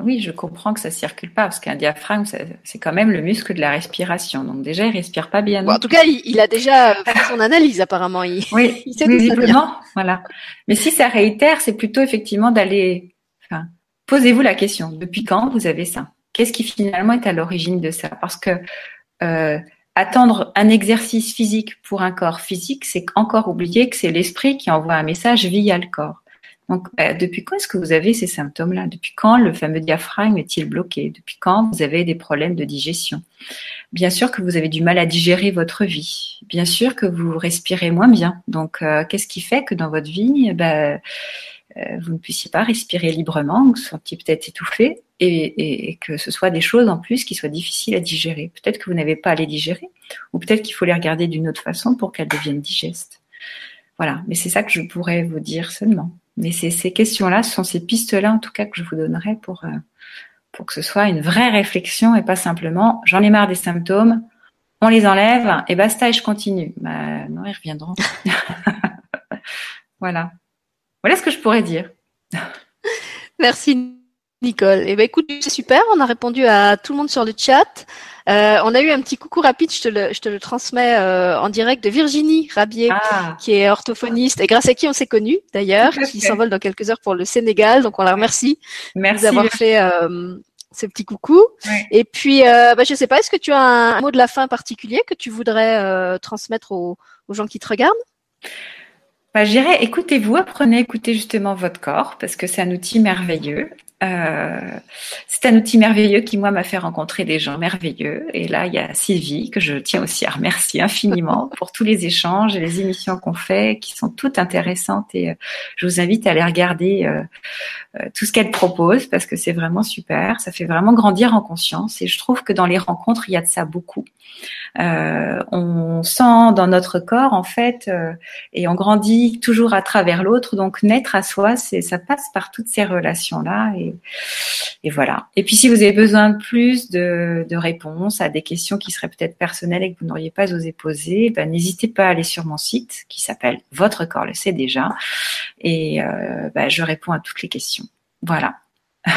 oui, je comprends que ça circule pas parce qu'un diaphragme, c'est quand même le muscle de la respiration. Donc déjà, il respire pas bien. en tout cas, il, a déjà fait son analyse apparemment. Il, oui, <laughs> il visiblement, voilà. Mais si ça réitère, c'est plutôt effectivement d'aller. Enfin, posez-vous la question. Depuis quand vous avez ça? Qu'est-ce qui finalement est à l'origine de ça? Parce que euh, attendre un exercice physique pour un corps physique, c'est encore oublier que c'est l'esprit qui envoie un message via le corps. Donc, euh, depuis quand est-ce que vous avez ces symptômes-là? Depuis quand le fameux diaphragme est-il bloqué? Depuis quand vous avez des problèmes de digestion? Bien sûr que vous avez du mal à digérer votre vie. Bien sûr que vous respirez moins bien. Donc, euh, qu'est-ce qui fait que dans votre vie, eh ben, euh, vous ne puissiez pas respirer librement, vous soyez peut-être étouffé et, et, que ce soit des choses en plus qui soient difficiles à digérer? Peut-être que vous n'avez pas à les digérer ou peut-être qu'il faut les regarder d'une autre façon pour qu'elles deviennent digestes. Voilà, mais c'est ça que je pourrais vous dire seulement. Mais ces questions-là, ce sont ces pistes-là en tout cas que je vous donnerai pour, euh, pour que ce soit une vraie réflexion et pas simplement j'en ai marre des symptômes, on les enlève et basta et je continue. Bah, non, ils reviendront. <laughs> voilà. Voilà ce que je pourrais dire. Merci Nicole. Eh ben écoute, c'est super, on a répondu à tout le monde sur le chat. Euh, on a eu un petit coucou rapide, je te le, je te le transmets euh, en direct de Virginie Rabier, ah. qui est orthophoniste et grâce à qui on s'est connus d'ailleurs, qui s'envole dans quelques heures pour le Sénégal. Donc on la remercie Merci d'avoir fait euh, ce petit coucou. Et puis, euh, bah, je sais pas, est-ce que tu as un, mot de la fin particulier que tu voudrais euh, transmettre aux, aux gens qui te regardent? Bah, je dirais, écoutez-vous, apprenez à écouter justement votre corps parce que c'est un outil merveilleux. Euh, c'est un outil merveilleux qui, moi, m'a fait rencontrer des gens merveilleux. Et là, il y a Sylvie, que je tiens aussi à remercier infiniment <laughs> pour tous les échanges et les émissions qu'on fait, qui sont toutes intéressantes. Et euh, je vous invite à aller regarder euh, tout ce qu'elle propose, parce que c'est vraiment super. Ça fait vraiment grandir en conscience. Et je trouve que dans les rencontres, il y a de ça beaucoup. on sent dans notre corps, en fait, et on grandit toujours à travers l'autre. Donc, naître à soi, c'est ça passe par toutes ces relations-là. Et et, voilà. Et puis si vous avez besoin de plus de, réponses à des questions qui seraient peut-être personnelles et que vous n'auriez pas osé poser, ben, n'hésitez pas à aller sur mon site qui s'appelle Votre corps le sait déjà. Et euh, ben, je réponds à toutes les questions. Voilà. <laughs>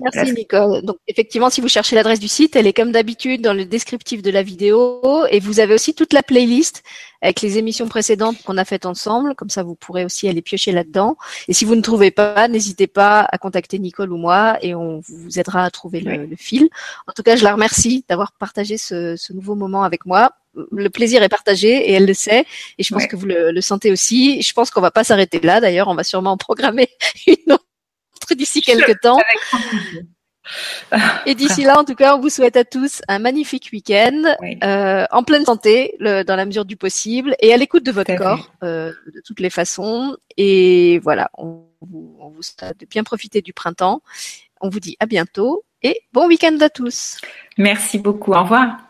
Merci Nicole. Donc effectivement, si vous cherchez l'adresse du site, elle est comme d'habitude dans le descriptif de la vidéo et vous avez aussi toute la playlist avec les émissions précédentes qu'on a faites ensemble. Comme ça, vous pourrez aussi aller piocher là-dedans. Et si vous ne trouvez pas, n'hésitez pas à contacter Nicole ou moi et on vous aidera à trouver le, fil. En tout cas, je la remercie d'avoir partagé ce, nouveau moment avec moi. Le plaisir est partagé et elle le sait. Et je pense que vous le, le, sentez aussi. Je pense qu'on va pas s'arrêter là. D'ailleurs, on va sûrement en programmer <laughs> une autre d'ici quelques temps. <laughs> Et d'ici là, en tout cas, on vous souhaite à tous un magnifique week-end, euh, en pleine santé, dans la mesure du possible, et à l'écoute de votre corps, euh, de toutes les façons. Et voilà, on vous, on vous souhaite de bien profiter du printemps. On vous dit à bientôt et bon week-end à tous. Merci beaucoup. Au revoir.